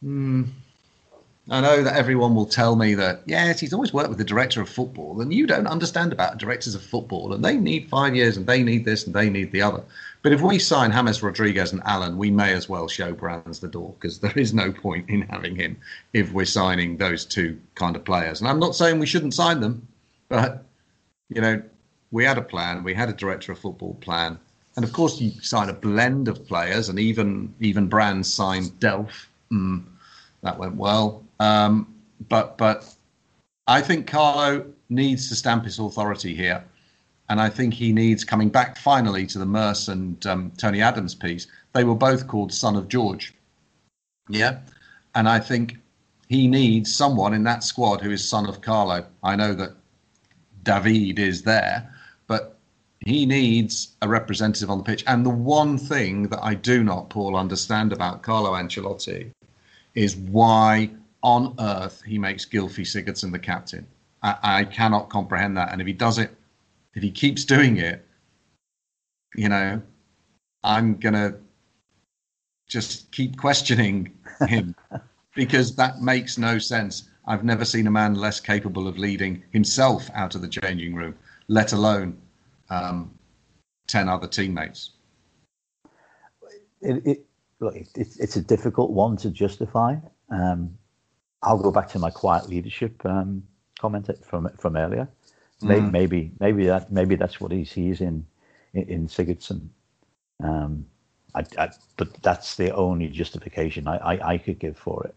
Hmm. I know that everyone will tell me that, yes, he's always worked with the director of football, and you don't understand about directors of football, and they need five years, and they need this, and they need the other. But if we sign James Rodriguez and Allan, we may as well show Brands the door because there is no point in having him if we're signing those two kind of players. And I'm not saying we shouldn't sign them, but you know, we had a plan, we had a director of football plan, and of course you sign a blend of players, and even even Brands signed Delph. Mm, that went well, um, but but I think Carlo needs to stamp his authority here and I think he needs coming back finally to the Merce and um, Tony Adams piece. They were both called Son of George. Yeah. And I think he needs someone in that squad who is son of Carlo. I know that David is there, but he needs a representative on the pitch. And the one thing that I do not, Paul, understand about Carlo Ancelotti is why on earth he makes Gylfi Sigurdsson the captain. I, I cannot comprehend that. And if he does it if he keeps doing it, you know, I'm going to just keep questioning him because that makes no sense. I've never seen a man less capable of leading himself out of the changing room, let alone um, 10 other teammates. It, it, look, it, it's a difficult one to justify. Um, I'll go back to my quiet leadership um, comment from from earlier. Maybe, mm. maybe, maybe that maybe that's what he sees in in, in Sigurdsson. Um, I, I, but that's the only justification I, I, I could give for it.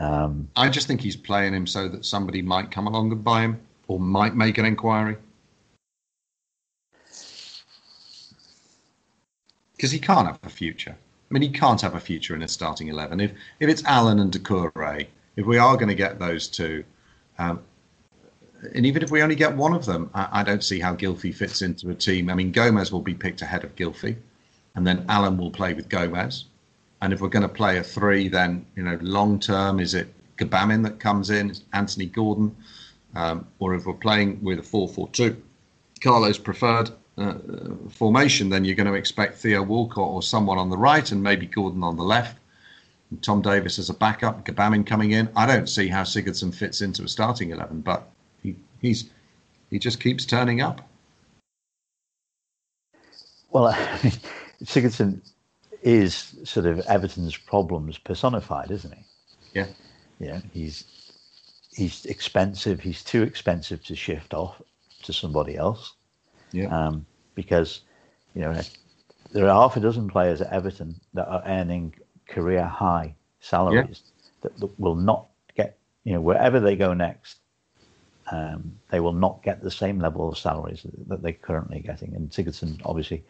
Um, I just think he's playing him so that somebody might come along and buy him or might make an inquiry. Because he can't have a future. I mean, he can't have a future in a starting 11. If, if it's Allan and Doucouré, if we are going to get those two, um, and even if we only get one of them, I, I, don't see how Gylfi fits into a team. I mean, Gomes will be picked ahead of Gylfi, and then Allan will play with Gomes. And if we're going to play a three, then you know, long term, is it Gbamin that comes in, Anthony Gordon, um, or if we're playing with a four-four-two, Carlo's preferred uh, formation, then you're going to expect Theo Walcott or someone on the right, and maybe Gordon on the left. And Tom Davies as a backup, Gbamin coming in. I don't see how Sigurdsson fits into a starting eleven, but he he's he just keeps turning up. Well, Sigurdsson is sort of Everton's problems personified, isn't he? Yeah. Yeah, he's he's expensive. He's too expensive to shift off to somebody else. Yeah. Um, because you know there are half a dozen players at Everton that are earning career high salaries yeah. that, that, will not get you know wherever they go next. Um, they will not get the same level of salaries that they're currently getting, and Sigurdsson obviously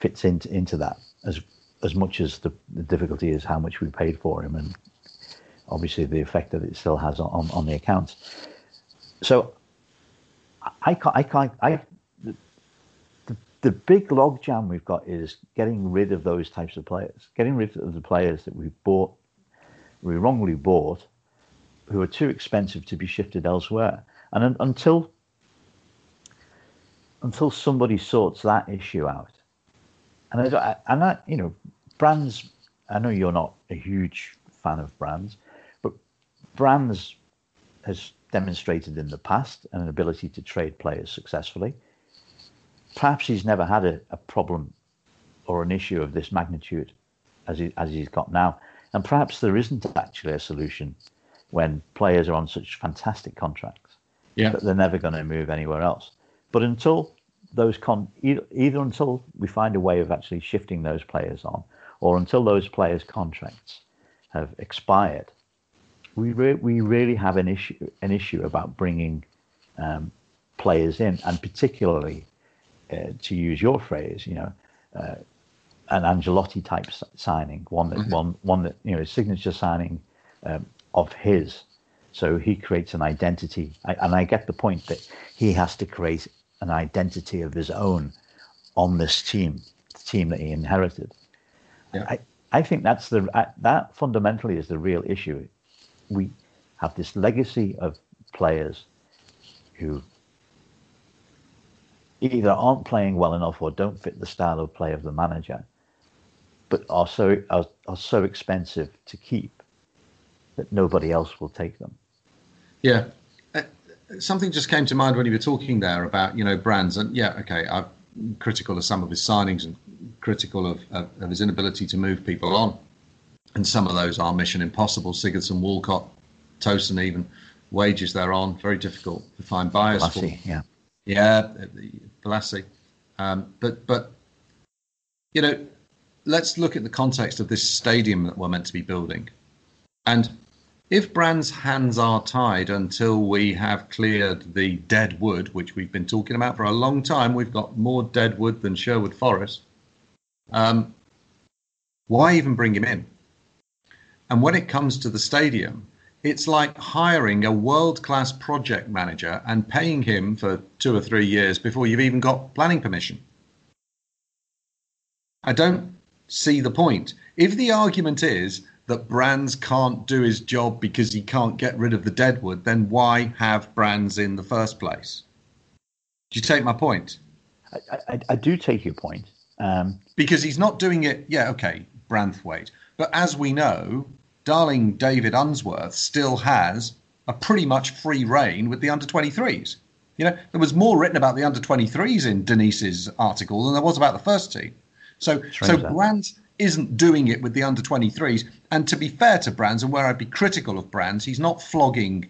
fits into into that as as much as the, the difficulty is how much we paid for him and obviously the effect that it still has on, on the accounts. So I can't, I can't, I, the, big logjam we've got is getting rid of those types of players, getting rid of the players that we bought, we wrongly bought, who are too expensive to be shifted elsewhere. And un, until, until somebody sorts that issue out, and I, and that you know, brands. I know you're not a huge fan of brands, but brands has demonstrated in the past an ability to trade players successfully. Perhaps he's never had a, a problem or an issue of this magnitude as he as he's got now, and perhaps there isn't actually a solution when players are on such fantastic contracts yeah. that they're never going to move anywhere else. But until those con either, either until we find a way of actually shifting those players on, or until those players' contracts have expired, we re- we really have an issue an issue about bringing um, players in, and particularly uh, to use your phrase, you know, uh, an Ancelotti type signing, one that mm-hmm. one one that you know, a signature signing um, of his. So he creates an identity, I, and I get the point that he has to create an identity of his own on this team, the team that he inherited. Yeah. I, I think that's the that fundamentally is the real issue. We have this legacy of players who either aren't playing well enough or don't fit the style of play of the manager, but are so are, are so expensive to keep that nobody else will take them. Yeah, uh, something just came to mind when you were talking there about you know brands and yeah okay i'm critical of some of his signings and critical of, of, of his inability to move people on. And some of those are mission impossible sigurdsson walcott tosun even wages they're on very difficult to find buyers for. yeah. Yeah Bolasie. Um, but but you know let's look at the context of this stadium that we're meant to be building and if Brand's hands are tied until we have cleared the dead wood, which we've been talking about for a long time, we've got more dead wood than Sherwood Forest. Um, why even bring him in? And when it comes to the stadium, it's like hiring a world class project manager and paying him for two or three years before you've even got planning permission. I don't see the point. If the argument is that Brands can't do his job because he can't get rid of the deadwood, then why have Brands in the first place? Do you take my point? I, I, I do take your point. Um, because he's not doing it. Yeah, okay, Branthwaite. But as we know, darling David Unsworth still has a pretty much free reign with the under 23s. You know, there was more written about the under 23s in Denise's article than there was about the first team. So, so Brands isn't doing it with the under 23s. And to be fair to Brands, and where I'd be critical of Brands, he's not flogging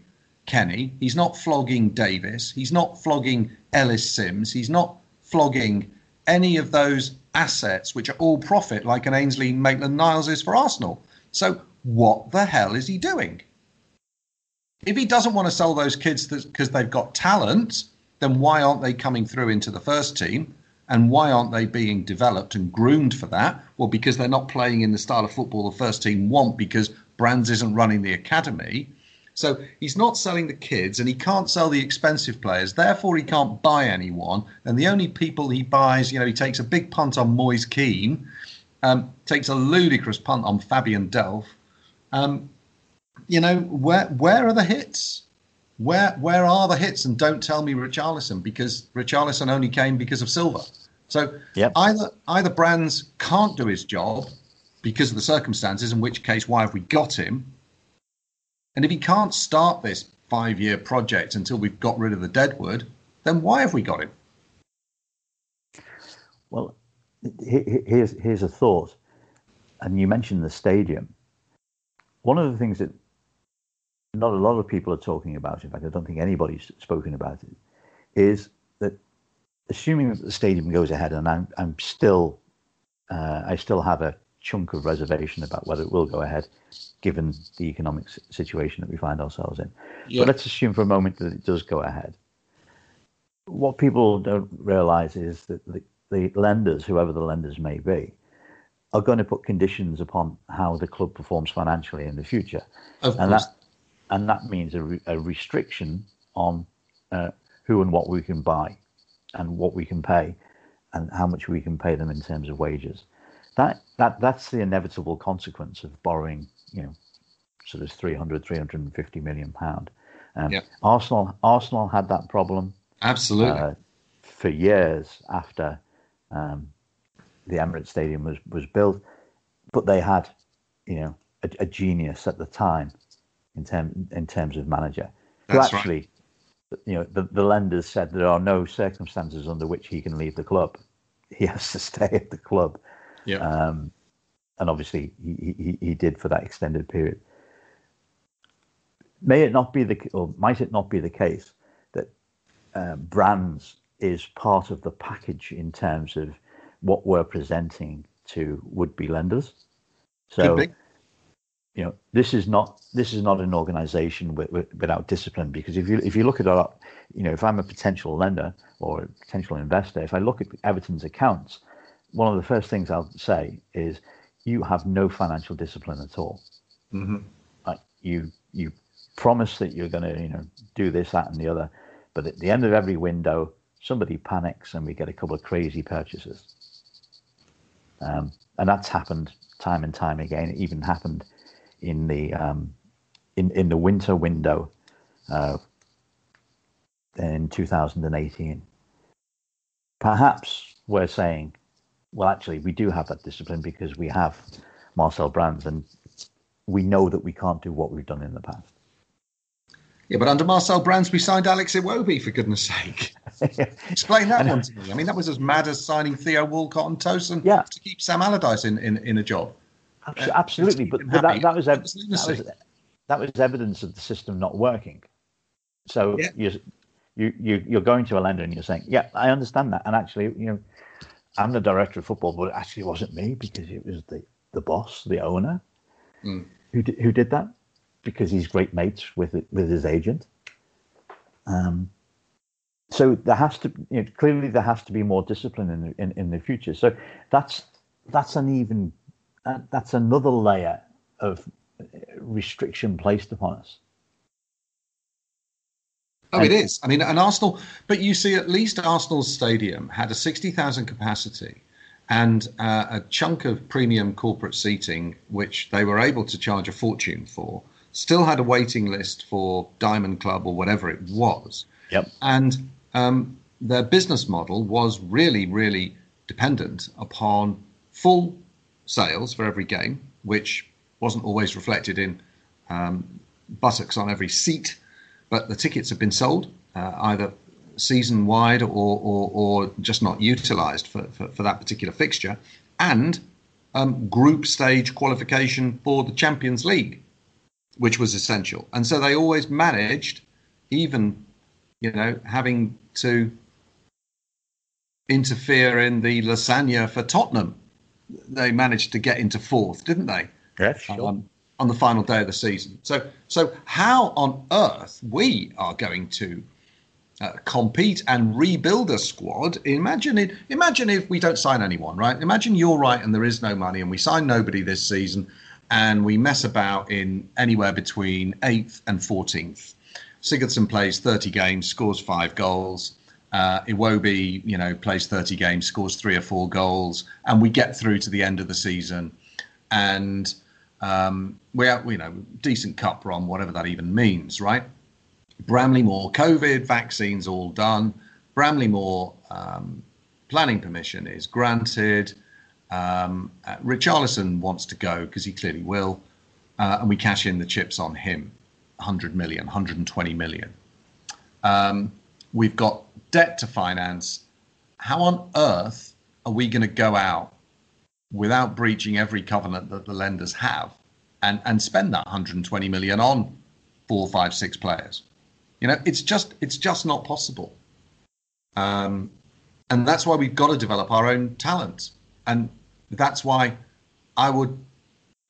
Kenny, he's not flogging Davies, he's not flogging Ellis Simms, he's not flogging any of those assets which are all profit, like an Ainsley Maitland Niles is for Arsenal. So, what the hell is he doing? If he doesn't want to sell those kids because they've got talent, then why aren't they coming through into the first team? And why aren't they being developed and groomed for that? Well, because they're not playing in the style of football the first team want because Brands isn't running the academy. So he's not selling the kids and he can't sell the expensive players. Therefore, he can't buy anyone. And the only people he buys, you know, he takes a big punt on Moise Kean, um, takes a ludicrous punt on Fabian Delph. Um, you know, where where are the hits? Where where are the hits? And don't tell me Richarlison because Richarlison only came because of Silva. So yep. either either Brands can't do his job because of the circumstances, in which case why have we got him? And if he can't start this five year project until we've got rid of the deadwood, then why have we got him? Well, here's here's a thought, and you mentioned the stadium. One of the things that not a lot of people are talking about, in fact, I don't think anybody's spoken about it, is that assuming that the stadium goes ahead, and I'm, I'm still, uh, I still have a chunk of reservation about whether it will go ahead, given the economic situation that we find ourselves in. Yeah. But let's assume for a moment that it does go ahead. What people don't realize is that the, the lenders, whoever the lenders may be, are going to put conditions upon how the club performs financially in the future. Of and course. that and that means a, re- a restriction on uh, who and what we can buy and what we can pay and how much we can pay them in terms of wages. That that that's the inevitable consequence of borrowing, you know, sort of 300, 350 million pound. Um. Arsenal Arsenal had that problem absolutely uh, for years after um, the Emirates Stadium was was built, but they had, you know, a, a genius at the time in term in terms of manager. That's actually, right. you know, the, the lenders said there are no circumstances under which he can leave the club. He has to stay at the club. Yeah. Um, and obviously he, he, he did for that extended period. May it not be the or might it not be the case that uh, brands is part of the package in terms of what we're presenting to would-be lenders? So you know this is not this is not an organization with, with, without discipline because if you if you look at our you know if i'm a potential lender or a potential investor if i look at everton's accounts one of the first things i'll say is you have no financial discipline at all mm-hmm. like you you promise that you're going to you know do this that and the other but at the end of every window somebody panics and we get a couple of crazy purchases um, and that's happened time and time again it even happened in the um, in in the winter window uh, in 2018. Perhaps we're saying, well, actually, we do have that discipline because we have Marcel Brands, and we know that we can't do what we've done in the past. Yeah, but under Marcel Brands, we signed Alex Iwobi, for goodness sake. Explain that one to me. I mean, that was as mad as signing Theo Walcott and Tosun yeah. to keep Sam Allardyce in, in, in a job. Absolutely, but, but that, that, was that, was that was evidence of the system not working. So yeah. you you you you're going to a lender and you're saying, yeah, I understand that, and actually, you know, I'm the director of football, but it actually wasn't me because it was the the boss, the owner, mm. who who did that because he's great mates with with his agent. Um, so there has to you know, clearly there has to be more discipline in, in in the future. So that's that's an even that, that's another layer of restriction placed upon us. Oh, and, it is. I mean, an Arsenal, but you see, at least Arsenal's stadium had a 60,000 capacity and uh, a chunk of premium corporate seating, which they were able to charge a fortune for, still had a waiting list for Diamond Club or whatever it was. Yep. And um, their business model was really, really dependent upon full sales for every game, which wasn't always reflected in um, buttocks on every seat, but the tickets have been sold uh, either season wide or, or, or, just not utilized for, for, for, that particular fixture, and um, group stage qualification for the Champions League, which was essential. And so they always managed, even you know, having to interfere in the lasagna for Tottenham. They managed to get into fourth, didn't they? Yeah, sure. Um, on the final day of the season. So, so how on earth we are going to uh, compete and rebuild a squad? Imagine it. Imagine if we don't sign anyone, right? Imagine you're right and there is no money, and we sign nobody this season, and we mess about in anywhere between eighth and fourteenth. Sigurdsson plays 30 games, scores five goals. Uh, Iwobi, you know, plays 30 games, scores three or four goals, and we get through to the end of the season, and um, we are, you know, decent cup run, whatever that even means, right? Bramley-Moore, COVID vaccines all done. Bramley-Moore um, planning permission is granted. Um, uh, Richarlison wants to go because he clearly will, uh, and we cash in the chips on him, 100 million, 120 million. Um, we've got debt to finance. How on earth are we going to go out without breaching every covenant that the lenders have and, and spend that 120 million on four, five, six players. You know, it's just it's just not possible. Um, and that's why we've got to develop our own talent. And that's why I would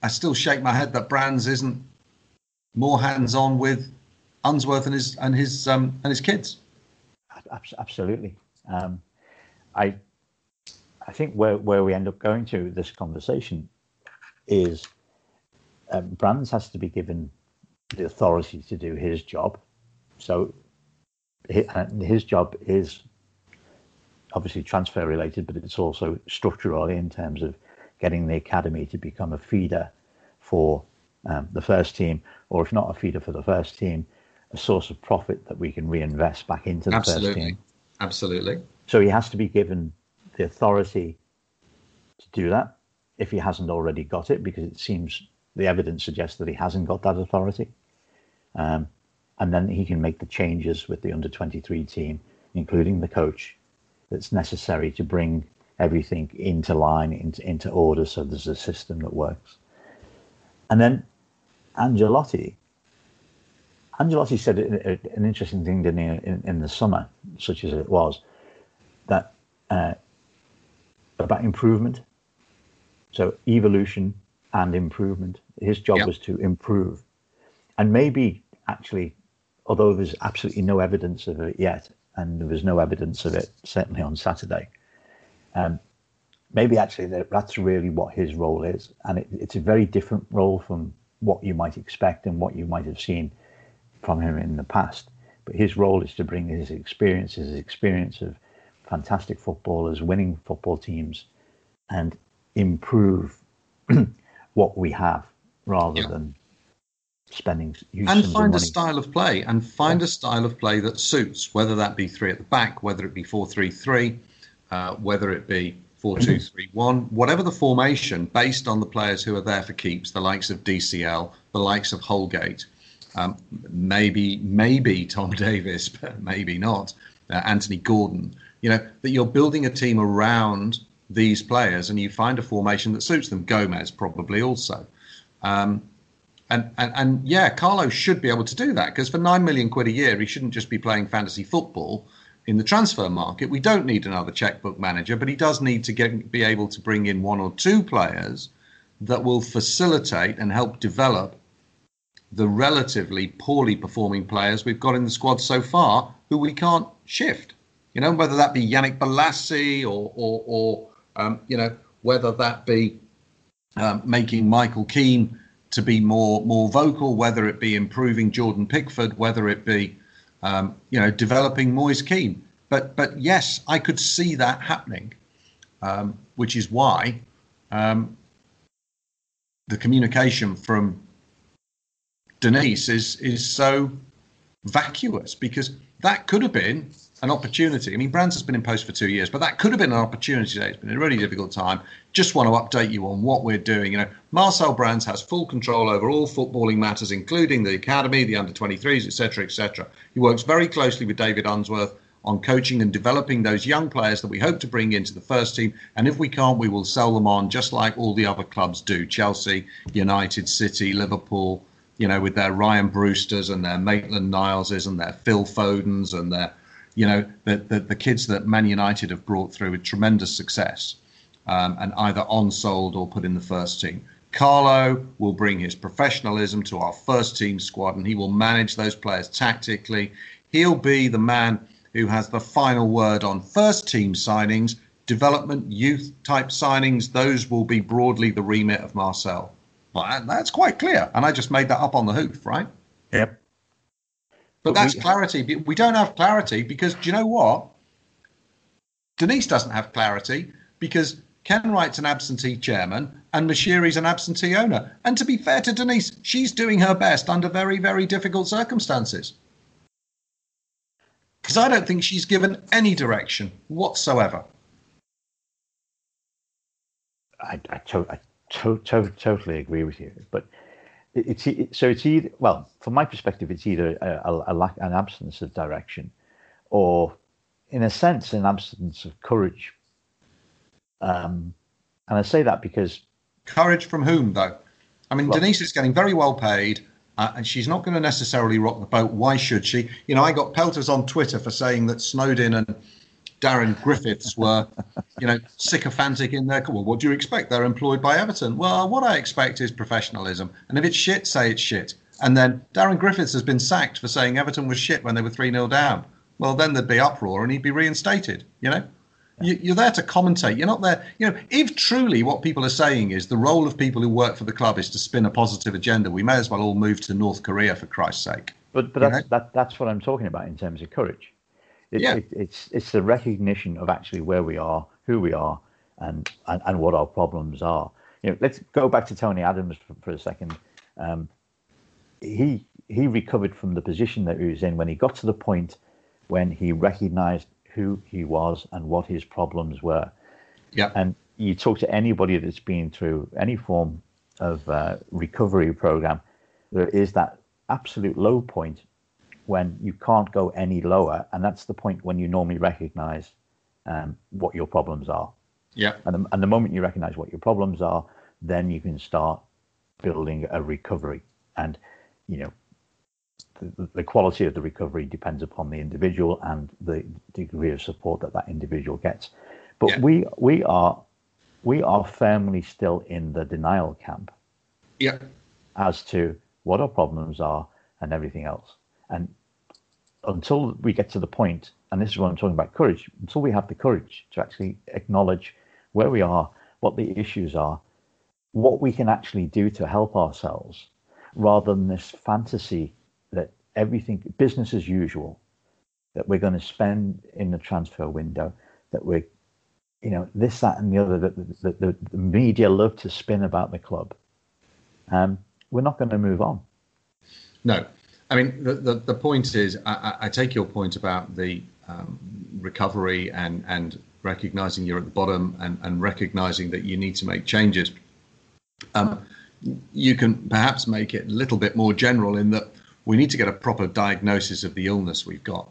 I still shake my head that Brands isn't more hands-on with Unsworth and his and his um, and his kids. Absolutely. Um, I I think where, where we end up going to this conversation is um, Brands has to be given the authority to do his job. So his job is obviously transfer related, but it's also structural in terms of getting the academy to become a feeder for um, the first team, or if not a feeder for the first team, a source of profit that we can reinvest back into the Absolutely. first team. Absolutely. So he has to be given the authority to do that if he hasn't already got it, because it seems the evidence suggests that he hasn't got that authority. Um, and then he can make the changes with the under 23 team, including the coach, that's necessary to bring everything into line, into, into order, so there's a system that works. And then Ancelotti, Ancelotti said an interesting thing, didn't he, in, in the summer, such as it was, that uh, about improvement. So evolution and improvement. His job yep. was to improve. And maybe actually, although there's absolutely no evidence of it yet, and there was no evidence of it certainly on Saturday, um, maybe actually that, that's really what his role is. And it, it's a very different role from what you might expect and what you might have seen from him in the past. But his role is to bring his experience, his experience of fantastic footballers, winning football teams, and improve what we have rather yeah. than spending and find a style of play and find yeah. a style of play that suits whether that be three at the back whether it be four three three uh, whether it be four two three one whatever the formation based on the players who are there for keeps the likes of DCL the likes of Holgate um, maybe maybe Tom Davies, but maybe not uh, Anthony Gordon you know that you're building a team around these players and you find a formation that suits them. Gomes probably also. Um, and, and and yeah, Carlo should be able to do that because for nine million quid a year, he shouldn't just be playing fantasy football in the transfer market. We don't need another checkbook manager, but he does need to get be able to bring in one or two players that will facilitate and help develop the relatively poorly performing players we've got in the squad so far, who we can't shift. You know, whether that be Yannick Bolasie or or, or um, you know, whether that be um, making Michael Keane to be more more vocal, whether it be improving Jordan Pickford, whether it be um, you know developing Moise Kean. But but yes, I could see that happening, um, which is why um, the communication from Denise is is so vacuous because that could have been an opportunity. I mean, Brands has been in post for two years, but that could have been an opportunity today. It's been a really difficult time. Just want to update you on what we're doing. You know, Marcel Brands has full control over all footballing matters, including the academy, the under 23s, etc., etc. He works very closely with David Unsworth on coaching and developing those young players that we hope to bring into the first team. And if we can't, we will sell them on just like all the other clubs do Chelsea, United, City, Liverpool, you know, with their Rhian Brewsters and their Maitland Nileses and their Phil Fodens and their you know, the, the, the kids that Man United have brought through with tremendous success um, and either on sold or put in the first team. Carlo will bring his professionalism to our first team squad and he will manage those players tactically. He'll be the man who has the final word on first team signings, development, youth type signings. Those will be broadly the remit of Marcel. Well, that's quite clear. And I just made that up on the hoof, right? Yep. But, but that's we, clarity. We don't have clarity because do you know what? Denise doesn't have clarity because Kenwright's an absentee chairman and Moshiri's an absentee owner. And to be fair to Denise, she's doing her best under very, very difficult circumstances. Because I don't think she's given any direction whatsoever. I, I, to, I to, to, totally agree with you. But it's so it's either well from my perspective it's either a, a, a lack an absence of direction or in a sense an absence of courage. Um, and i say that because courage from whom though? I mean well, denise is getting very well paid uh, and she's not going to necessarily rock the boat. Why should she? You know i got pelters on twitter for saying that Snodin and Darren Griffiths were, you know, sycophantic in their. Well, what do you expect? They're employed by Everton. Well, what I expect is professionalism. And if it's shit, say it's shit. And then Darren Griffiths has been sacked for saying Everton was shit when they were 3 0 down. Well, then there'd be uproar and he'd be reinstated, you know? You, are there to commentate. You're not there. You know, if truly what people are saying is the role of people who work for the club is to spin a positive agenda, we It, yeah. It, it's it's the recognition of actually where we are, who we are, and and, and what our problems are. You know, let's go back to Tony Adams for, for a second. Um, he he recovered from the position that he was in when he got to the point when he recognised who he was and what his problems were. Yeah. And you talk to anybody that's been through any form of uh, recovery program, there is that absolute low point when you can't go any lower, and that's the point when you normally recognise um, what your problems are. Yeah. And the, and the moment you recognise what your problems are, then you can start building a recovery. And you know, the, the quality of the recovery depends upon the individual and the degree of support that that individual gets. But yeah. we we are we are firmly still in the denial camp. Yeah. As to what our problems are and everything else. And until we get to the point, and this is what I'm talking about courage, until we have the courage to actually acknowledge where we are, what the issues are, what we can actually do to help ourselves, rather than this fantasy that everything, business as usual, that we're going to spend in the transfer window, that we're, you know, this, that, and the other, that the, the, the media love to spin about the club. Um, we're not going to move on. No, I mean, the, the, the point is, I, I, take your point about the um, recovery and, and recognizing you're at the bottom and, and recognizing that you need to make changes. Um, you can perhaps make it a little bit more general in that we need to get a proper diagnosis of the illness we've got.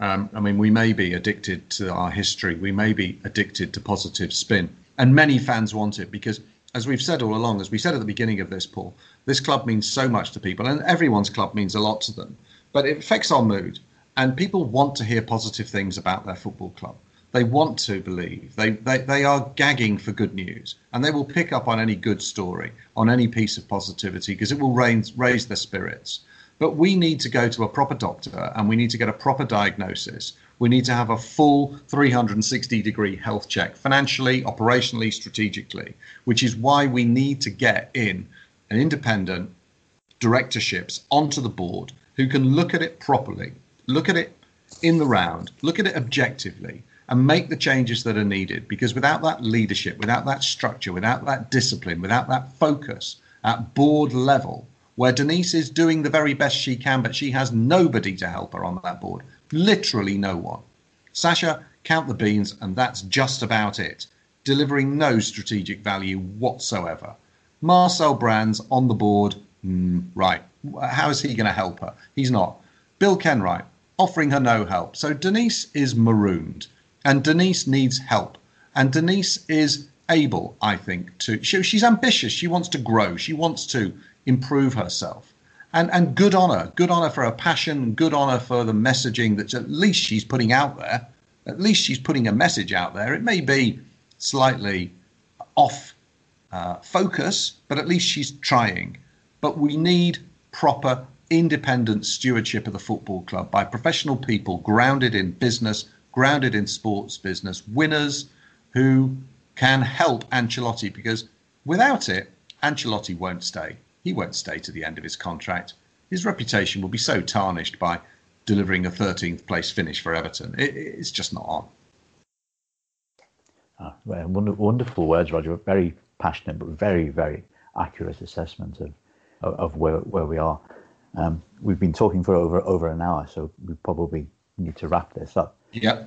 Um, I mean, we may be addicted to our history, we may be addicted to positive spin, and many fans want it because as we've said all along, as we said at the beginning of this, Paul, this club means so much to people, and everyone's club means a lot to them. But it affects our mood, and people want to hear positive things about their football club. They want to believe. They, they, they are gagging for good news, and they will pick up on any good story, on any piece of positivity, because it will raise, raise their spirits. But we need to go to a proper doctor, and we need to get a proper diagnosis we need to have a full 360 degree health check financially, operationally, strategically, which is why we need to get in an independent directorships onto the board who can look at it properly, look at it in the round, look at it objectively, and make the changes that are needed. Because without that leadership, without that structure, without that discipline, without that focus at board level, where Denise is doing the very best she can, but she has nobody to help her on that board literally no one. Sasha, count the beans, and that's just about it. Delivering no strategic value whatsoever. Marcel Brands on the board. Mm, right. How is he going to help her? He's not. Bill Kenwright offering her no help. So Denise is marooned, and Denise needs help. And Denise is able, I think, to. She, she's ambitious. She wants to grow. She wants to improve herself. And, and good on her. Good on her for her passion. Good on her for the messaging that at least she's putting out there. At least she's putting a message out there. It may be slightly off uh, focus, but at least she's trying. But we need proper independent stewardship of the football club by professional people grounded in business, grounded in sports business, winners who can help Ancelotti because without it, Ancelotti won't stay. He won't stay to the end of his contract. His reputation will be so tarnished by delivering a 13th place finish for Everton. It, it's just not on. Ah, wonderful words, Rodger. Very passionate, but very, very accurate assessment of, of, of where, where we are. Um, we've been talking for over over an hour, so we probably need to wrap this up. Yeah.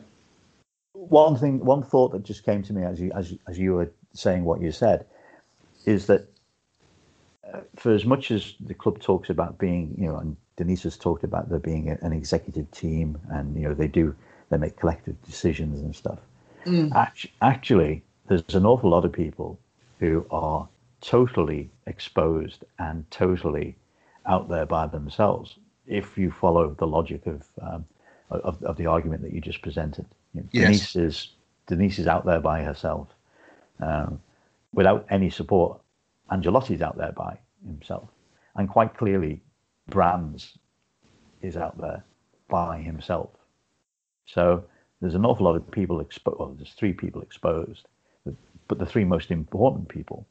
One thing, one thought that just came to me as you as as you were saying what you said, is that for as much as the club talks about being, you know, and Denise has talked about there being a, an executive team, and you know they do they make collective decisions and stuff. Mm. Actually, actually, there's an awful lot of people who are totally exposed and totally out there by themselves if you follow the logic of um, of, of, the argument that you just presented. You know, yes. Denise is Denise is out there by herself, um, without any support. Ancelotti's out there by himself, and quite clearly, Brands is out there by himself. So there's an awful lot of people exposed. Well, there's three people exposed, but the three most important people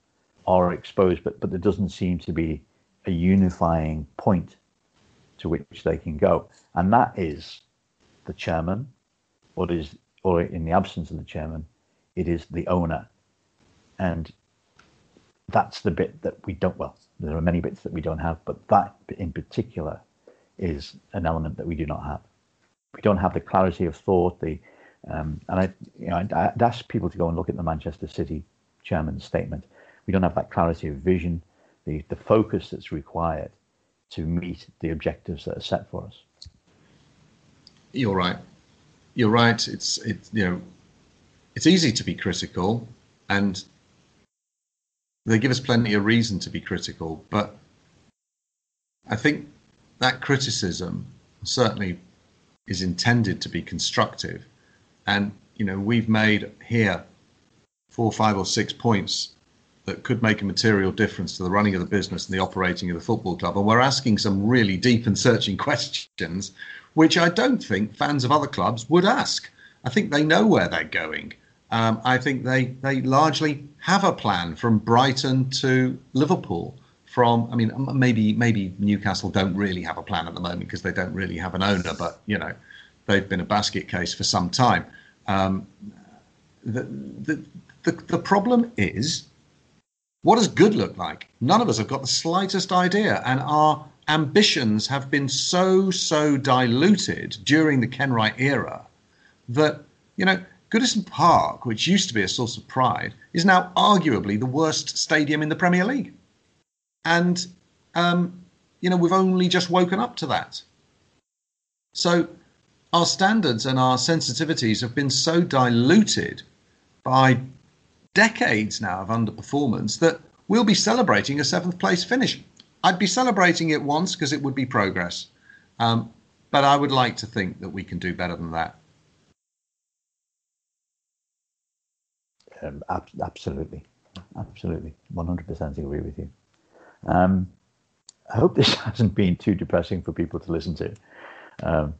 are exposed. But but there doesn't seem to be a unifying point to which they can go, and that is the chairman, or is or in the absence of the chairman, it is the owner, and that's the bit that we don't. Well, there are many bits that we don't have, but that in particular is an element that we do not have. We don't have the clarity of thought. The um, and I, you know, I'd, I'd ask people to go and look at the Manchester City chairman's statement. We don't have that clarity of vision the, the focus that's required to meet the objectives that are set for us. You're right. You're right. It's it's you know, it's easy to be critical, and they give us plenty of reason to be critical. But I think that criticism certainly is intended to be constructive, and you know we've made here four, five, or six points that could make a material difference to the running of the business and the operating of the football club. And we're asking some really deep and searching questions, which I don't think fans of other clubs would ask. I think they know where they're going. Um, I think they, they largely have a plan from Brighton to Liverpool. From, I mean, maybe maybe Newcastle don't really have a plan at the moment because they don't really have an owner, but you know, they've been a basket case for some time. Um, the, the, the, the problem is what does good look like? None of us have got the slightest idea. And our ambitions have been so, so diluted during the Kenwright era that, you know, Goodison Park, which used to be a source of pride, is now arguably the worst stadium in the Premier League. And, um, you know, we've only just woken up to that. So our standards and our sensitivities have been so diluted by decades now of underperformance that we'll be celebrating a seventh place finish. I'd be celebrating it once because it would be progress. Um, but I would like to think that we can do better than that. Um, ab- absolutely. Absolutely. 100% agree with you. Um, I hope this hasn't been too depressing for people to listen to. Um,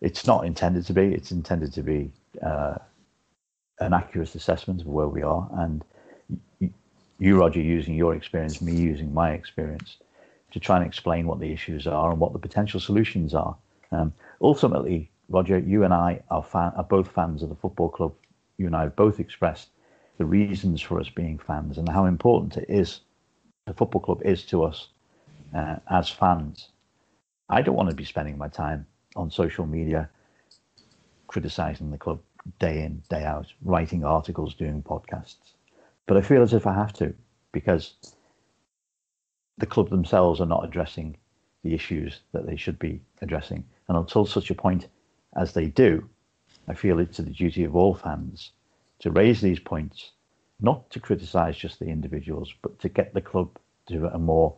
it's not intended to be. It's intended to be uh, an accurate assessment of where we are, and you, Rodger, using your experience, me using my experience, to try and explain what the issues are and what the potential solutions are. Um, ultimately, Rodger, you and I are, fan, are both fans of the football club. You and I have both expressed the reasons for us being fans and how important it is, the football club is to us uh, as fans. I don't want to be spending my time on social media criticising the club day in, day out, writing articles, doing podcasts. But I feel as if I have to because the club themselves are not addressing the issues that they should be addressing. And until such a point as they do, I feel it's the duty of all fans to raise these points, not to criticise just the individuals, but to get the club to a more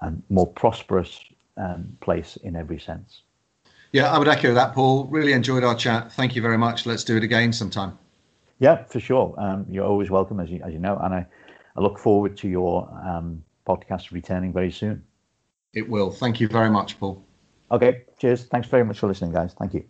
and more prosperous um, place in every sense. Yeah, I would echo that, Paul. Really enjoyed our chat. Thank you very much. Let's do it again sometime. Yeah, for sure. Um, you're always welcome, as you, as you know, and I, I look forward to your um, podcast returning very soon. It will. Thank you very much, Paul. Okay, cheers. Thanks very much for listening, guys. Thank you.